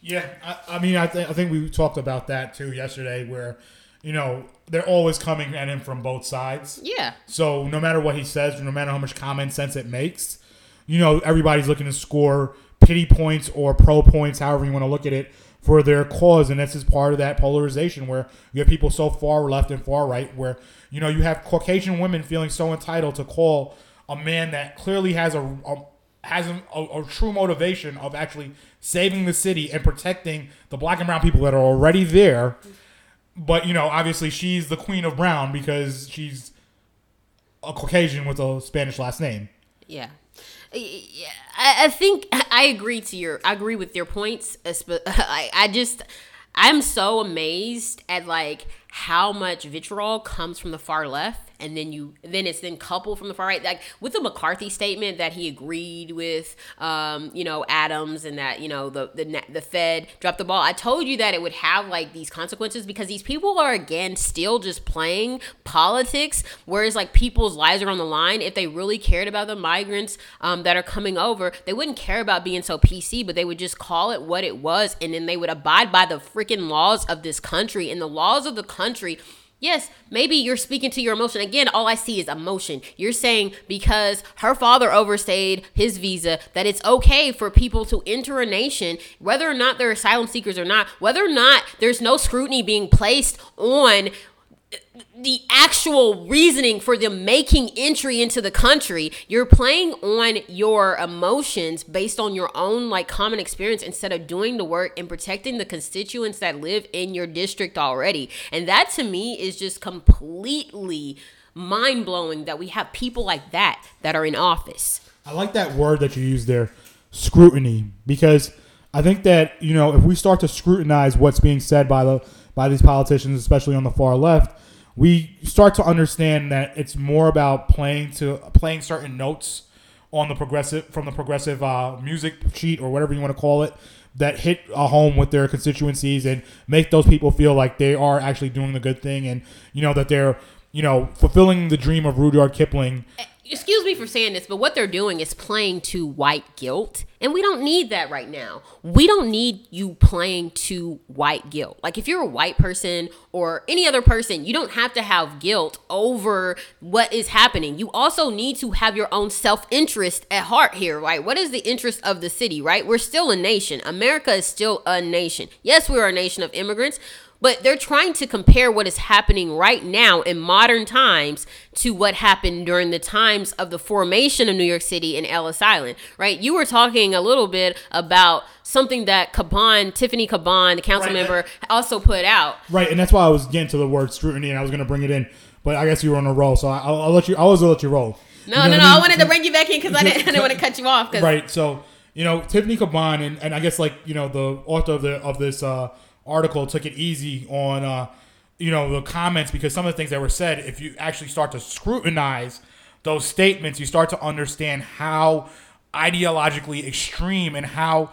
Yeah, I, I mean, I, th- I think we talked about that too yesterday, where you know they're always coming at him from both sides.
Yeah.
So no matter what he says, no matter how much common sense it makes, you know everybody's looking to score pity points or pro points, however you want to look at it, for their cause, and this is part of that polarization where you have people so far left and far right, where you know you have Caucasian women feeling so entitled to call a man that clearly has a, a has a, a, a true motivation of actually saving the city and protecting the black and brown people that are already there. But you know, obviously, she's the queen of brown because she's a Caucasian with a Spanish last name.
Yeah. I, think I agree to your. I agree with your points. [LAUGHS] I just, I'm so amazed at like how much vitriol comes from the far left, and then you, then it's then coupled from the far right. Like with the McCarthy statement that he agreed with, um, you know, Adams, and that you know the the the Fed dropped the ball. I told you that it would have like these consequences because these people are again still just playing politics, whereas like people's lives are on the line. If they really cared about the migrants um, that are coming over, they wouldn't care about being so PC, but they would just call it what it was, and then they would abide by the freaking laws of this country and the laws of the country. Yes, maybe you're speaking to your emotion. Again, all I see is emotion. You're saying because her father overstayed his visa that it's okay for people to enter a nation, whether or not they're asylum seekers or not, whether or not there's no scrutiny being placed on the actual reasoning for them making entry into the country you're playing on your emotions based on your own like common experience instead of doing the work and protecting the constituents that live in your district already. And that to me is just completely mind-blowing that we have people like that that are in office.
I like that word that you used there, scrutiny, because I think that you know if we start to scrutinize what's being said by the by these politicians, especially on the far left, we start to understand that it's more about playing to playing certain notes on the progressive from the progressive uh, music sheet or whatever you want to call it that hit a home with their constituencies and make those people feel like they are actually doing the good thing and you know that they're you know fulfilling the dream of Rudyard Kipling
excuse me for saying this, but what they're doing is playing to white guilt. And we don't need that right now. We don't need you playing to white guilt. Like if you're a white person or any other person, you don't have to have guilt over what is happening. You also need to have your own self-interest at heart here, right? What is the interest of the city, right? We're still a nation. America is still a nation. Yes, we're a nation of immigrants but they're trying to compare what is happening right now in modern times to what happened during the times of the formation of New York City and Ellis Island, right? You were talking a little bit about something that Caban, Tiffany Caban, the council right. member, also put out.
Right, and that's why I was getting to the word scrutiny, and I was going to bring it in, but I guess you were on a roll, so I'll, I'll let you. I was going to let you roll.
No, you know no, no. I, mean? I, wanted to bring you back in because I didn't, I didn't want to [LAUGHS] cut you off.
Right, so you know Tiffany Caban, and, and I guess like you know the author of the of this. uh article took it easy on uh, you know the comments because some of the things that were said if you actually start to scrutinize those statements you start to understand how ideologically extreme and how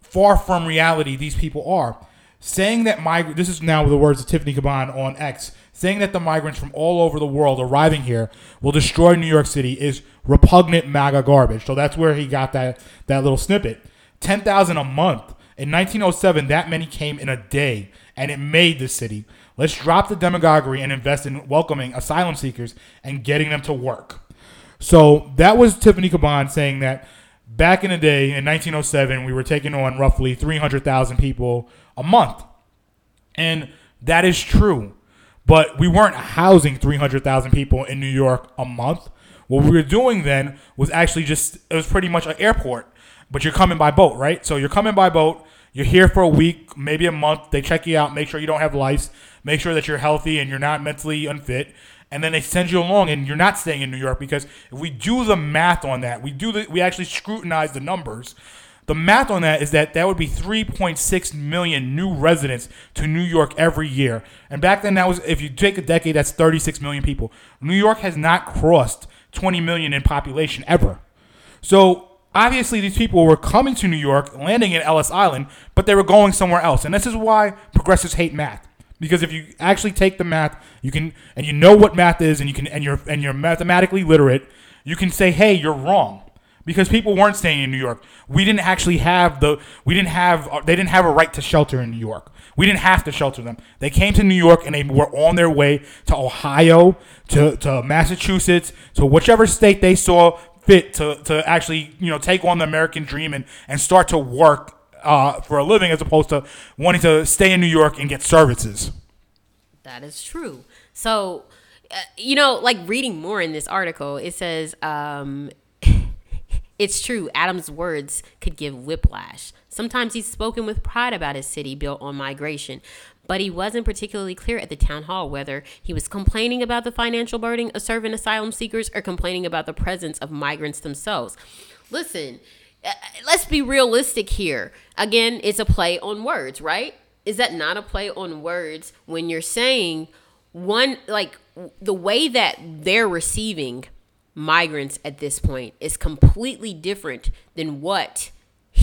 far from reality these people are. Saying that migrant this is now the words of tiffany caban on x saying that the migrants from all over the world arriving here will destroy new york city is repugnant maga garbage. So that's where he got that that little snippet. 10000 a month in 1907, that many came in a day, and it made the city. Let's drop the demagoguery and invest in welcoming asylum seekers and getting them to work. So that was Tiffany Caban saying that back in the day, in 1907, we were taking on roughly 300,000 people a month. And that is true. But we weren't housing 300,000 people in New York a month. What we were doing then was actually just, it was pretty much an airport, but you're coming by boat, right? So you're coming by boat. You're here for a week, maybe a month. They check you out, make sure you don't have lice, make sure that you're healthy and you're not mentally unfit, and then they send you along. And you're not staying in New York because if we do the math on that, we do the, we actually scrutinize the numbers. The math on that is that that would be 3.6 million new residents to New York every year. And back then, that was if you take a decade, that's 36 million people. New York has not crossed 20 million in population ever. So obviously these people were coming to New York, landing in Ellis Island, but they were going somewhere else. And this is why progressives hate math. Because if you actually take the math, you can and you know what math is and you can and you're and you're mathematically literate, you can say, "Hey, you're wrong." Because people weren't staying in New York. We didn't actually have the we didn't have uh, they didn't have a right to shelter in New York. We didn't have to shelter them. They came to New York and they were on their way to Ohio, to, to Massachusetts, to whichever state they saw fit to, to actually you know take on the American dream and, and start to work uh, for a living as opposed to wanting to stay in New York and get services.
That is true. So, uh, you know, like reading more in this article, it says um, [LAUGHS] it's true. Adams' words could give whiplash. Sometimes he's spoken with pride about his city built on migration, but he wasn't particularly clear at the town hall whether he was complaining about the financial burden of serving asylum seekers or complaining about the presence of migrants themselves. Listen, uh, let's be realistic here. Again, it's a play on words, right? Is that not a play on words when you're saying one, like the way that they're receiving migrants at this point is completely different than what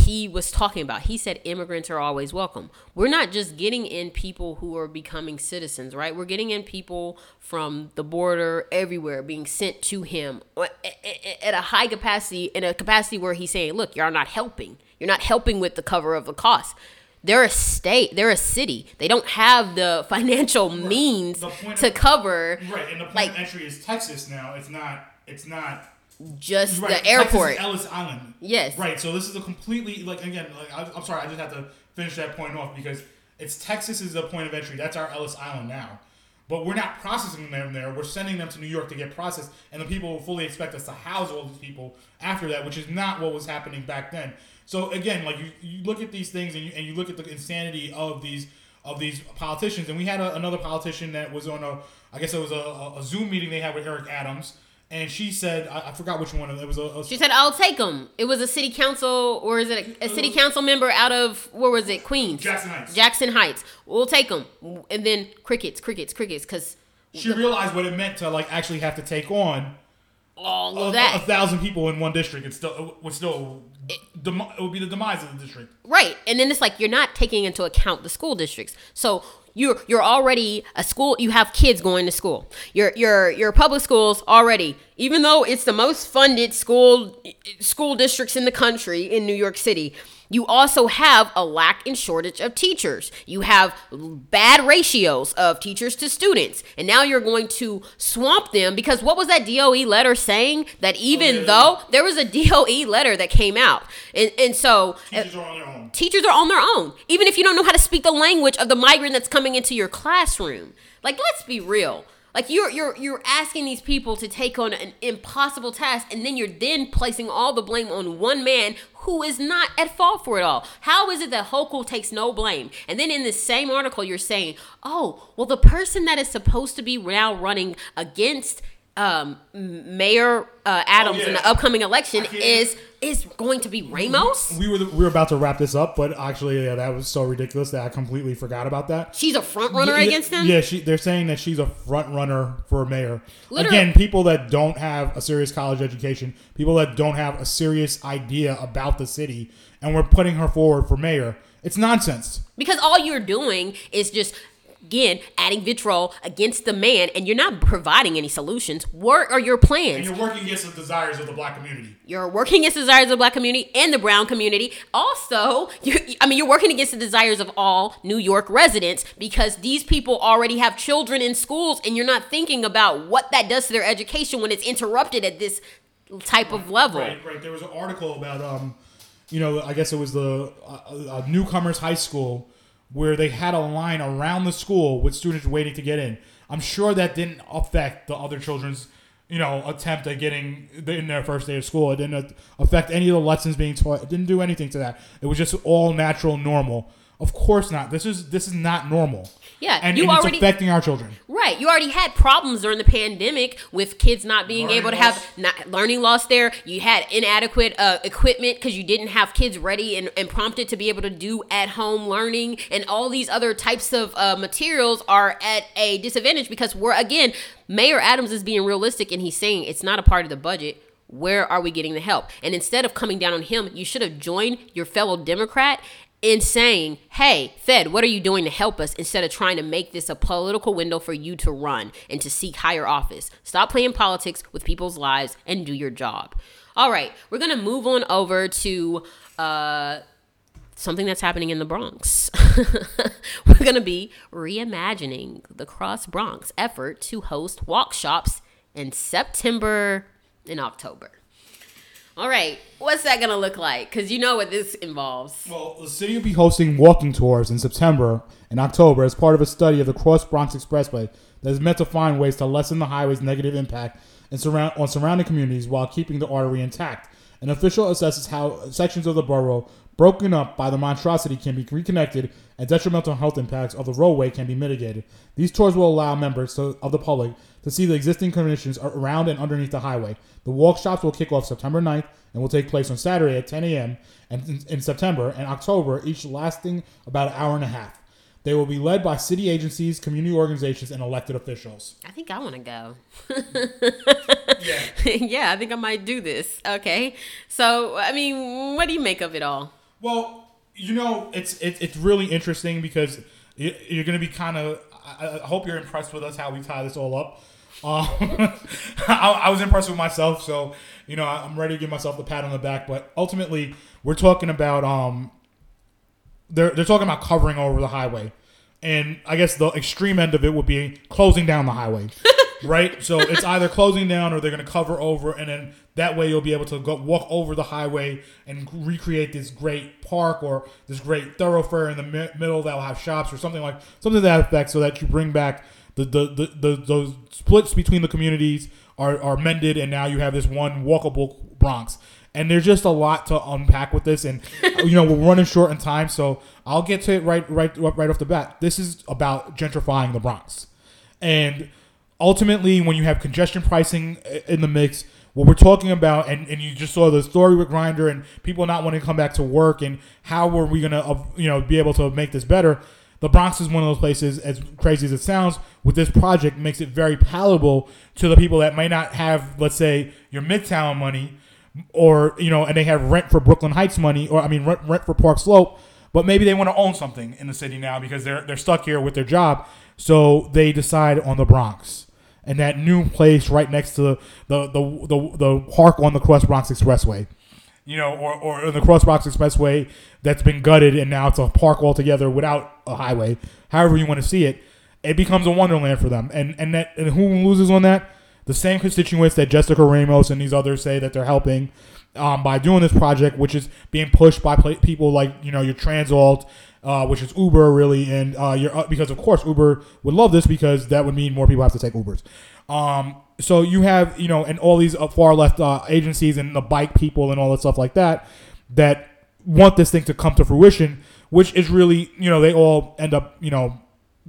he was talking about. He said immigrants are always welcome. We're not just getting in people who are becoming citizens, right? We're getting in people from the border everywhere being sent to him at a high capacity, in a capacity where he's saying, look, you're not helping. You're not helping with the cover of the cost. They're a state, they're a city. They don't have the [LAUGHS] financial right. means the to
of,
cover.
Right, and the point like, of entry is Texas now. It's not, it's not
just right. the airport.
Texas Ellis Island.
Yes.
Right. So this is a completely like again. Like I, am sorry, I just have to finish that point off because it's Texas is the point of entry. That's our Ellis Island now. But we're not processing them there. We're sending them to New York to get processed, and the people fully expect us to house all these people after that, which is not what was happening back then. So again, like you, you look at these things and you, and you look at the insanity of these of these politicians. And we had a, another politician that was on a, I guess it was a, a Zoom meeting they had with Eric Adams and she said, I, I, forgot which one. It was a, a,
She said, "I'll take them." It was a city council, or is it a, a city uh, council member out of where was it? Queens,
Jackson Heights.
Jackson Heights. We'll take them, and then crickets, crickets, crickets, because
she the, realized what it meant to like actually have to take on
all of that
a, thousand people in one district. It's still it would still it, it would be the demise of the district,
right? And then it's like you're not taking into account the school districts, so You're you're already a school. You have kids going to school. Your your your public schools already, even though it's the most funded school school districts in the country in New York City you also have a lack and shortage of teachers. You have bad ratios of teachers to students. And now you're going to swamp them because what was that DOE letter saying? That oh, even oh, yeah, though there was a [LAUGHS] DOE letter that came out. And, and so uh,
teachers are on their own.
Teachers are on their own. Even if you don't know how to speak the language of the migrant that's coming into your classroom. Like, let's be real. Like you're you're you're asking these people to take on an impossible task and then you're then placing all the blame on one man who is not at fault for it all. How is it that Hochul takes no blame? And then in the same article you're saying, "Oh, well the person that is supposed to be now running against um, Mayor uh, Adams oh, yeah. in the upcoming election is is going to be Ramos.
We were we were about to wrap this up, but actually, yeah, that was so ridiculous that I completely forgot about that.
She's a front runner yeah, against him.
Yeah, she, they're saying that she's a front runner for mayor. Literally. Again, people that don't have a serious college education, people that don't have a serious idea about the city, and we're putting her forward for mayor. It's nonsense.
Because all you're doing is just again adding vitriol against the man and you're not providing any solutions. What are your plans?
And you're working against the desires of the black community.
You're working against the desires of the black community and the brown community. Also i mean you're working against the desires of all new york residents because these people already have children in schools and you're not thinking about what that does to their education when it's interrupted at this type of level.
right right. There was an article about um you know i guess it was the uh, uh, newcomers high school where they had a line around the school with students waiting to get in. I'm sure that didn't affect the other children's, you know, attempt at getting in their first day of school. It didn't affect any of the lessons being taught. It didn't do anything to that. It was just all natural, normal. Of course not. This is this is not normal.
Yeah,
and, you and already, it's affecting our children.
Right. You already had problems during the pandemic with kids not being learning able to loss. have not, learning loss there. You had inadequate uh, equipment because you didn't have kids ready and, and, prompted to be able to do at home learning. And all these other types of uh, materials are at a disadvantage because we're, again, Mayor Adams is being realistic and he's saying it's not a part of the budget where are we getting the help? And instead of coming down on him, you should have joined your fellow Democrat in saying, hey, Fed, what are you doing to help us instead of trying to make this a political window for you to run and to seek higher office? Stop playing politics with people's lives and do your job. All right, we're going to move on over to uh, something that's happening in the Bronx. [LAUGHS] we're going to be reimagining the Cross Bronx effort to host walk shops in September and October. All right, what's that gonna look like? Because you know what this involves.
Well, the city will be hosting walking tours in September and October as part of a study of the Cross Bronx Expressway that is meant to find ways to lessen the highway's negative impact and surround, on surrounding communities while keeping the artery intact. An official assesses how sections of the borough broken up by the monstrosity can be reconnected and detrimental health impacts of the roadway can be mitigated. These tours will allow members to, of the public to see the existing conditions around and underneath the highway. The walk shops will kick off September 9th and will take place on Saturday at 10 a.m. and in, in September and October, each lasting about an hour and a half. They will be led by city agencies, community organizations, and elected officials.
I think I want to go.
yeah. [LAUGHS]
yeah, I think I might do this. Okay. So, I mean, what do you make of it all?
Well, you know, it's it, it's really interesting because you're going to be kind of. I, I hope you're impressed with us how we tie this all up. Um, [LAUGHS] I, I, was impressed with myself, so you know I'm ready to give myself the pat on the back. But ultimately, we're talking about um, they're they're talking about covering over the highway, and I guess the extreme end of it would be closing down the highway. [LAUGHS] right? So it's either closing down or they're going to cover over, and then that way you'll be able to go walk over the highway and recreate this great park or this great thoroughfare in the mi- middle that will have shops or something like something to that effect, so that you bring back the the, the, the those splits between the communities are, are mended, and now you have this one walkable Bronx. And there's just a lot to unpack with this, and [LAUGHS] you know we're running short in time, so I'll get to it right right right off the bat. This is about gentrifying the Bronx, and ultimately, when you have congestion pricing in the mix, what we're talking about, and, and you just saw the story with Grindr and people not wanting to come back to work, and how were we gonna uh, you know be able to make this better? The Bronx is one of those places, as crazy as it sounds, with this project makes it very palatable to the people that might not have, let's say, your Midtown money, or you know, and they have rent for Brooklyn Heights money, or I mean, rent, rent for Park Slope, but maybe they want to own something in the city now because they're they're stuck here with their job. So they decide on the Bronx and that new place right next to the the the, the, the park on the Cross Bronx Expressway. You know, or, or the Cross Bronx Expressway that's been gutted and now it's a park altogether without a highway. However you want to see it, it becomes a wonderland for them. And and that and who loses on that? The same constituents that Jessica Ramos and these others say that they're helping um, by doing this project, which is being pushed by pla- people like you know your Transalt, uh, which is Uber really, and uh, your uh, because of course Uber would love this because that would mean more people have to take Ubers. Um, so you have you know and all these uh, far left uh, agencies and the bike people and all that stuff like that that want this thing to come to fruition, which is really you know they all end up you know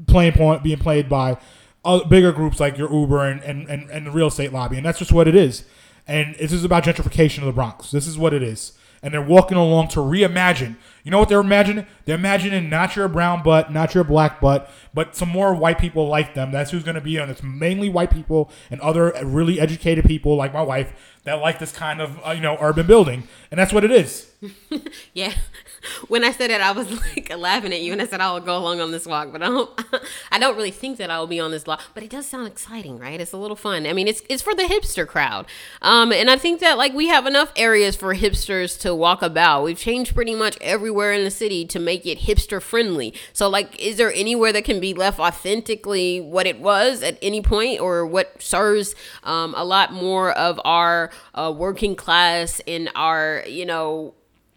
playing point being played by uh, bigger groups like your Uber and, and, and, and the real estate lobby, and that's just what it is. And this is about gentrification of the Bronx. This is what it is. And they're walking along to reimagine. You know what they're imagining? They're imagining not your brown butt, not your black butt, but some more white people like them. That's who's going to be on. It's mainly white people and other really educated people like my wife that like this kind of uh, you know urban building, and that's what it is. [LAUGHS]
yeah. [LAUGHS] When I said it, I was like laughing at you, and I said I will go along on this walk, but I don't. [LAUGHS] I don't really think that I will be on this walk, but it does sound exciting, right? It's a little fun. I mean, it's it's for the hipster crowd, um, and I think that like we have enough areas for hipsters to walk about. We've changed pretty much everywhere in the city to make it hipster friendly. So, like, is there anywhere that can be left authentically what it was at any point, or what serves um, a lot more of our uh, working class in our you know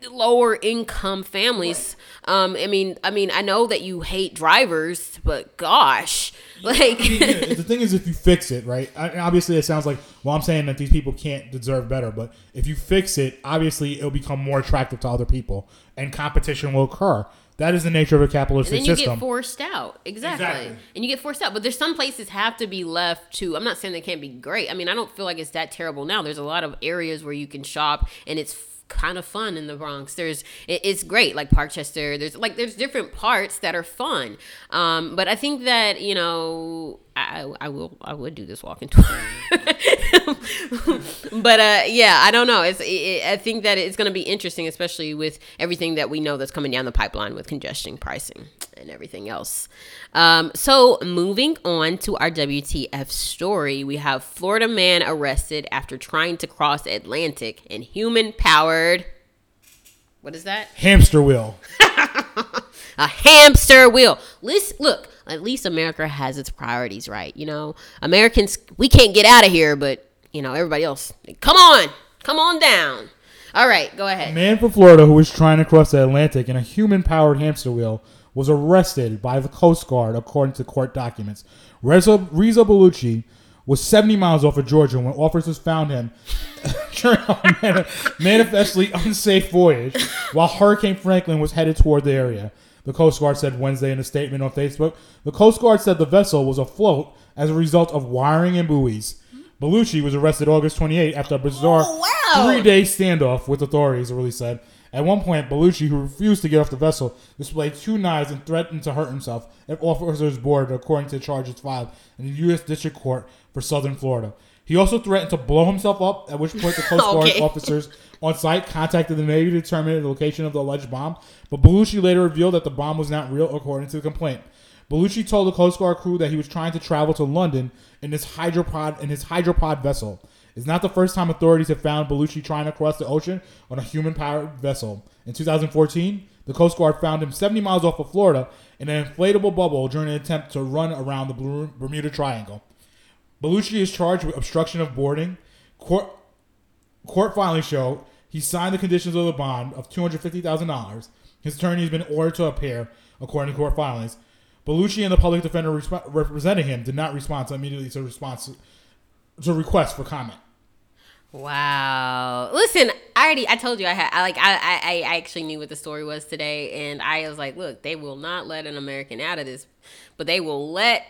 lower income families um i mean i mean i know that you hate drivers but gosh like I
mean, yeah, the [LAUGHS] thing is if you fix it right I, obviously it sounds like well i'm saying that these people can't deserve better but if you fix it obviously it'll become more attractive to other people and competition will occur that is the nature of a capitalistic
and then you
system.
get forced out. Exactly.
Exactly.
And you get forced out. But there's some places have to be left to I'm not saying they can't be great. I mean, I don't feel like it's that terrible now. There's a lot of areas where you can shop and it's kind of fun in the Bronx. There's it, it's great like Parkchester. There's like there's different parts that are fun. Um, but I think that you know I, I will I would do this walking tour. [LAUGHS] but uh, yeah, I don't know. It's it, I think that it's going to be interesting, especially with everything that we know that's coming down the pipeline with congestion pricing and everything else. Um, so moving on to our WTF story, we have Florida man arrested after trying to cross Atlantic in human powered. What is that?
Hamster wheel. [LAUGHS]
a hamster wheel. Listen, look, at least America has its priorities right. You know, Americans, we can't get out of here, but you know, everybody else, come on, come on down. All right, go ahead.
A man from Florida who was trying to cross the Atlantic in a human powered hamster wheel was arrested by the Coast Guard, according to court documents. Reza, Reza Baluchi was 70 miles off of Georgia when officers found him [LAUGHS] during a mani- manifestly unsafe voyage while Hurricane Franklin was headed toward the area. The Coast Guard said Wednesday in a statement on Facebook. The Coast Guard said the vessel was afloat as a result of wiring and buoys. Baluchi was arrested August 28 after a bizarre
Oh, wow.
three day standoff with authorities, the release said. At one point, Baluchi, who refused to get off the vessel, displayed two knives and threatened to hurt himself if officers boarded, according to charges filed in the U.S. District Court for Southern Florida. He also threatened to blow himself up, at which point the Coast [LAUGHS] Guard
Okay.
officers on site contacted the Navy to determine the location of the alleged bomb. But Baluchi later revealed that the bomb was not real, according to the complaint. Baluchi told the Coast Guard crew that he was trying to travel to London in his hydropod in his hydropod vessel. It's not the first time authorities have found Baluchi trying to cross the ocean on a human-powered vessel. In 2014, the Coast Guard found him 70 miles off of Florida in an inflatable bubble during an attempt to run around the Bermuda Triangle. Baluchi is charged with obstruction of boarding. Court court filings show he signed the conditions of the bond of two hundred fifty thousand dollars. His attorney has been ordered to appear, according to court filings. Baluchi and the public defender resp- representing him did not respond to immediately to response to request for comment.
Wow. Listen, I already I told you I had I like I, I I actually knew what the story was today and I was like, look, they will not let an American out of this, but they will let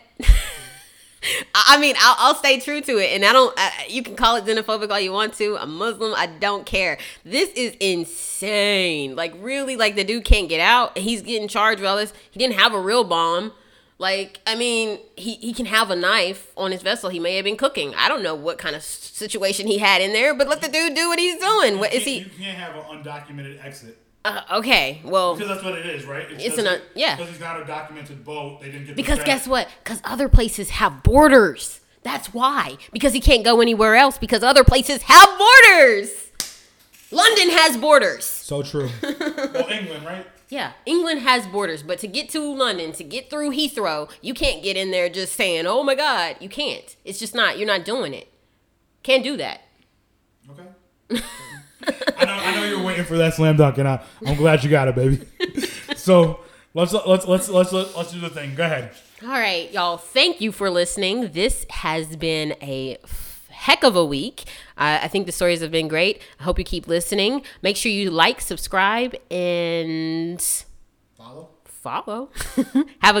[LAUGHS] I mean, I'll, I'll stay true to it, and I don't. I, you can call it xenophobic all you want to. I'm Muslim. I don't care. This is insane. Like, really, like the dude can't get out. He's getting charged with all this. He didn't have a real bomb. Like, I mean, he, he can have a knife on his vessel. He may have been cooking. I don't know what kind of situation he had in there, but let the dude do what he's doing. What is he?
You can't have an undocumented exit.
Uh, okay, well,
Because that's what it is, right?
It's an, uh, yeah.
Because he's not a documented boat. They didn't get.
because guess what? Because other places have borders. That's why. Because he can't go anywhere else because other places have borders. London has borders.
So true. [LAUGHS] well, England, right?
Yeah, England has borders, but to get to London, to get through Heathrow, you can't get in there just saying, "Oh my God," you can't. It's just not. You're not doing it. Can't do that.
Okay. [LAUGHS] I know. I know you're waiting for that slam dunk, and I, I'm glad you got it, baby. [LAUGHS] so let's let's let's let's let's do the thing. Go ahead.
All right, y'all. Thank you for listening. This has been a heck of a week. Uh, I think the stories have been great. I hope you keep listening. Make sure you like, subscribe, and
Follow.
follow. [LAUGHS] Have a good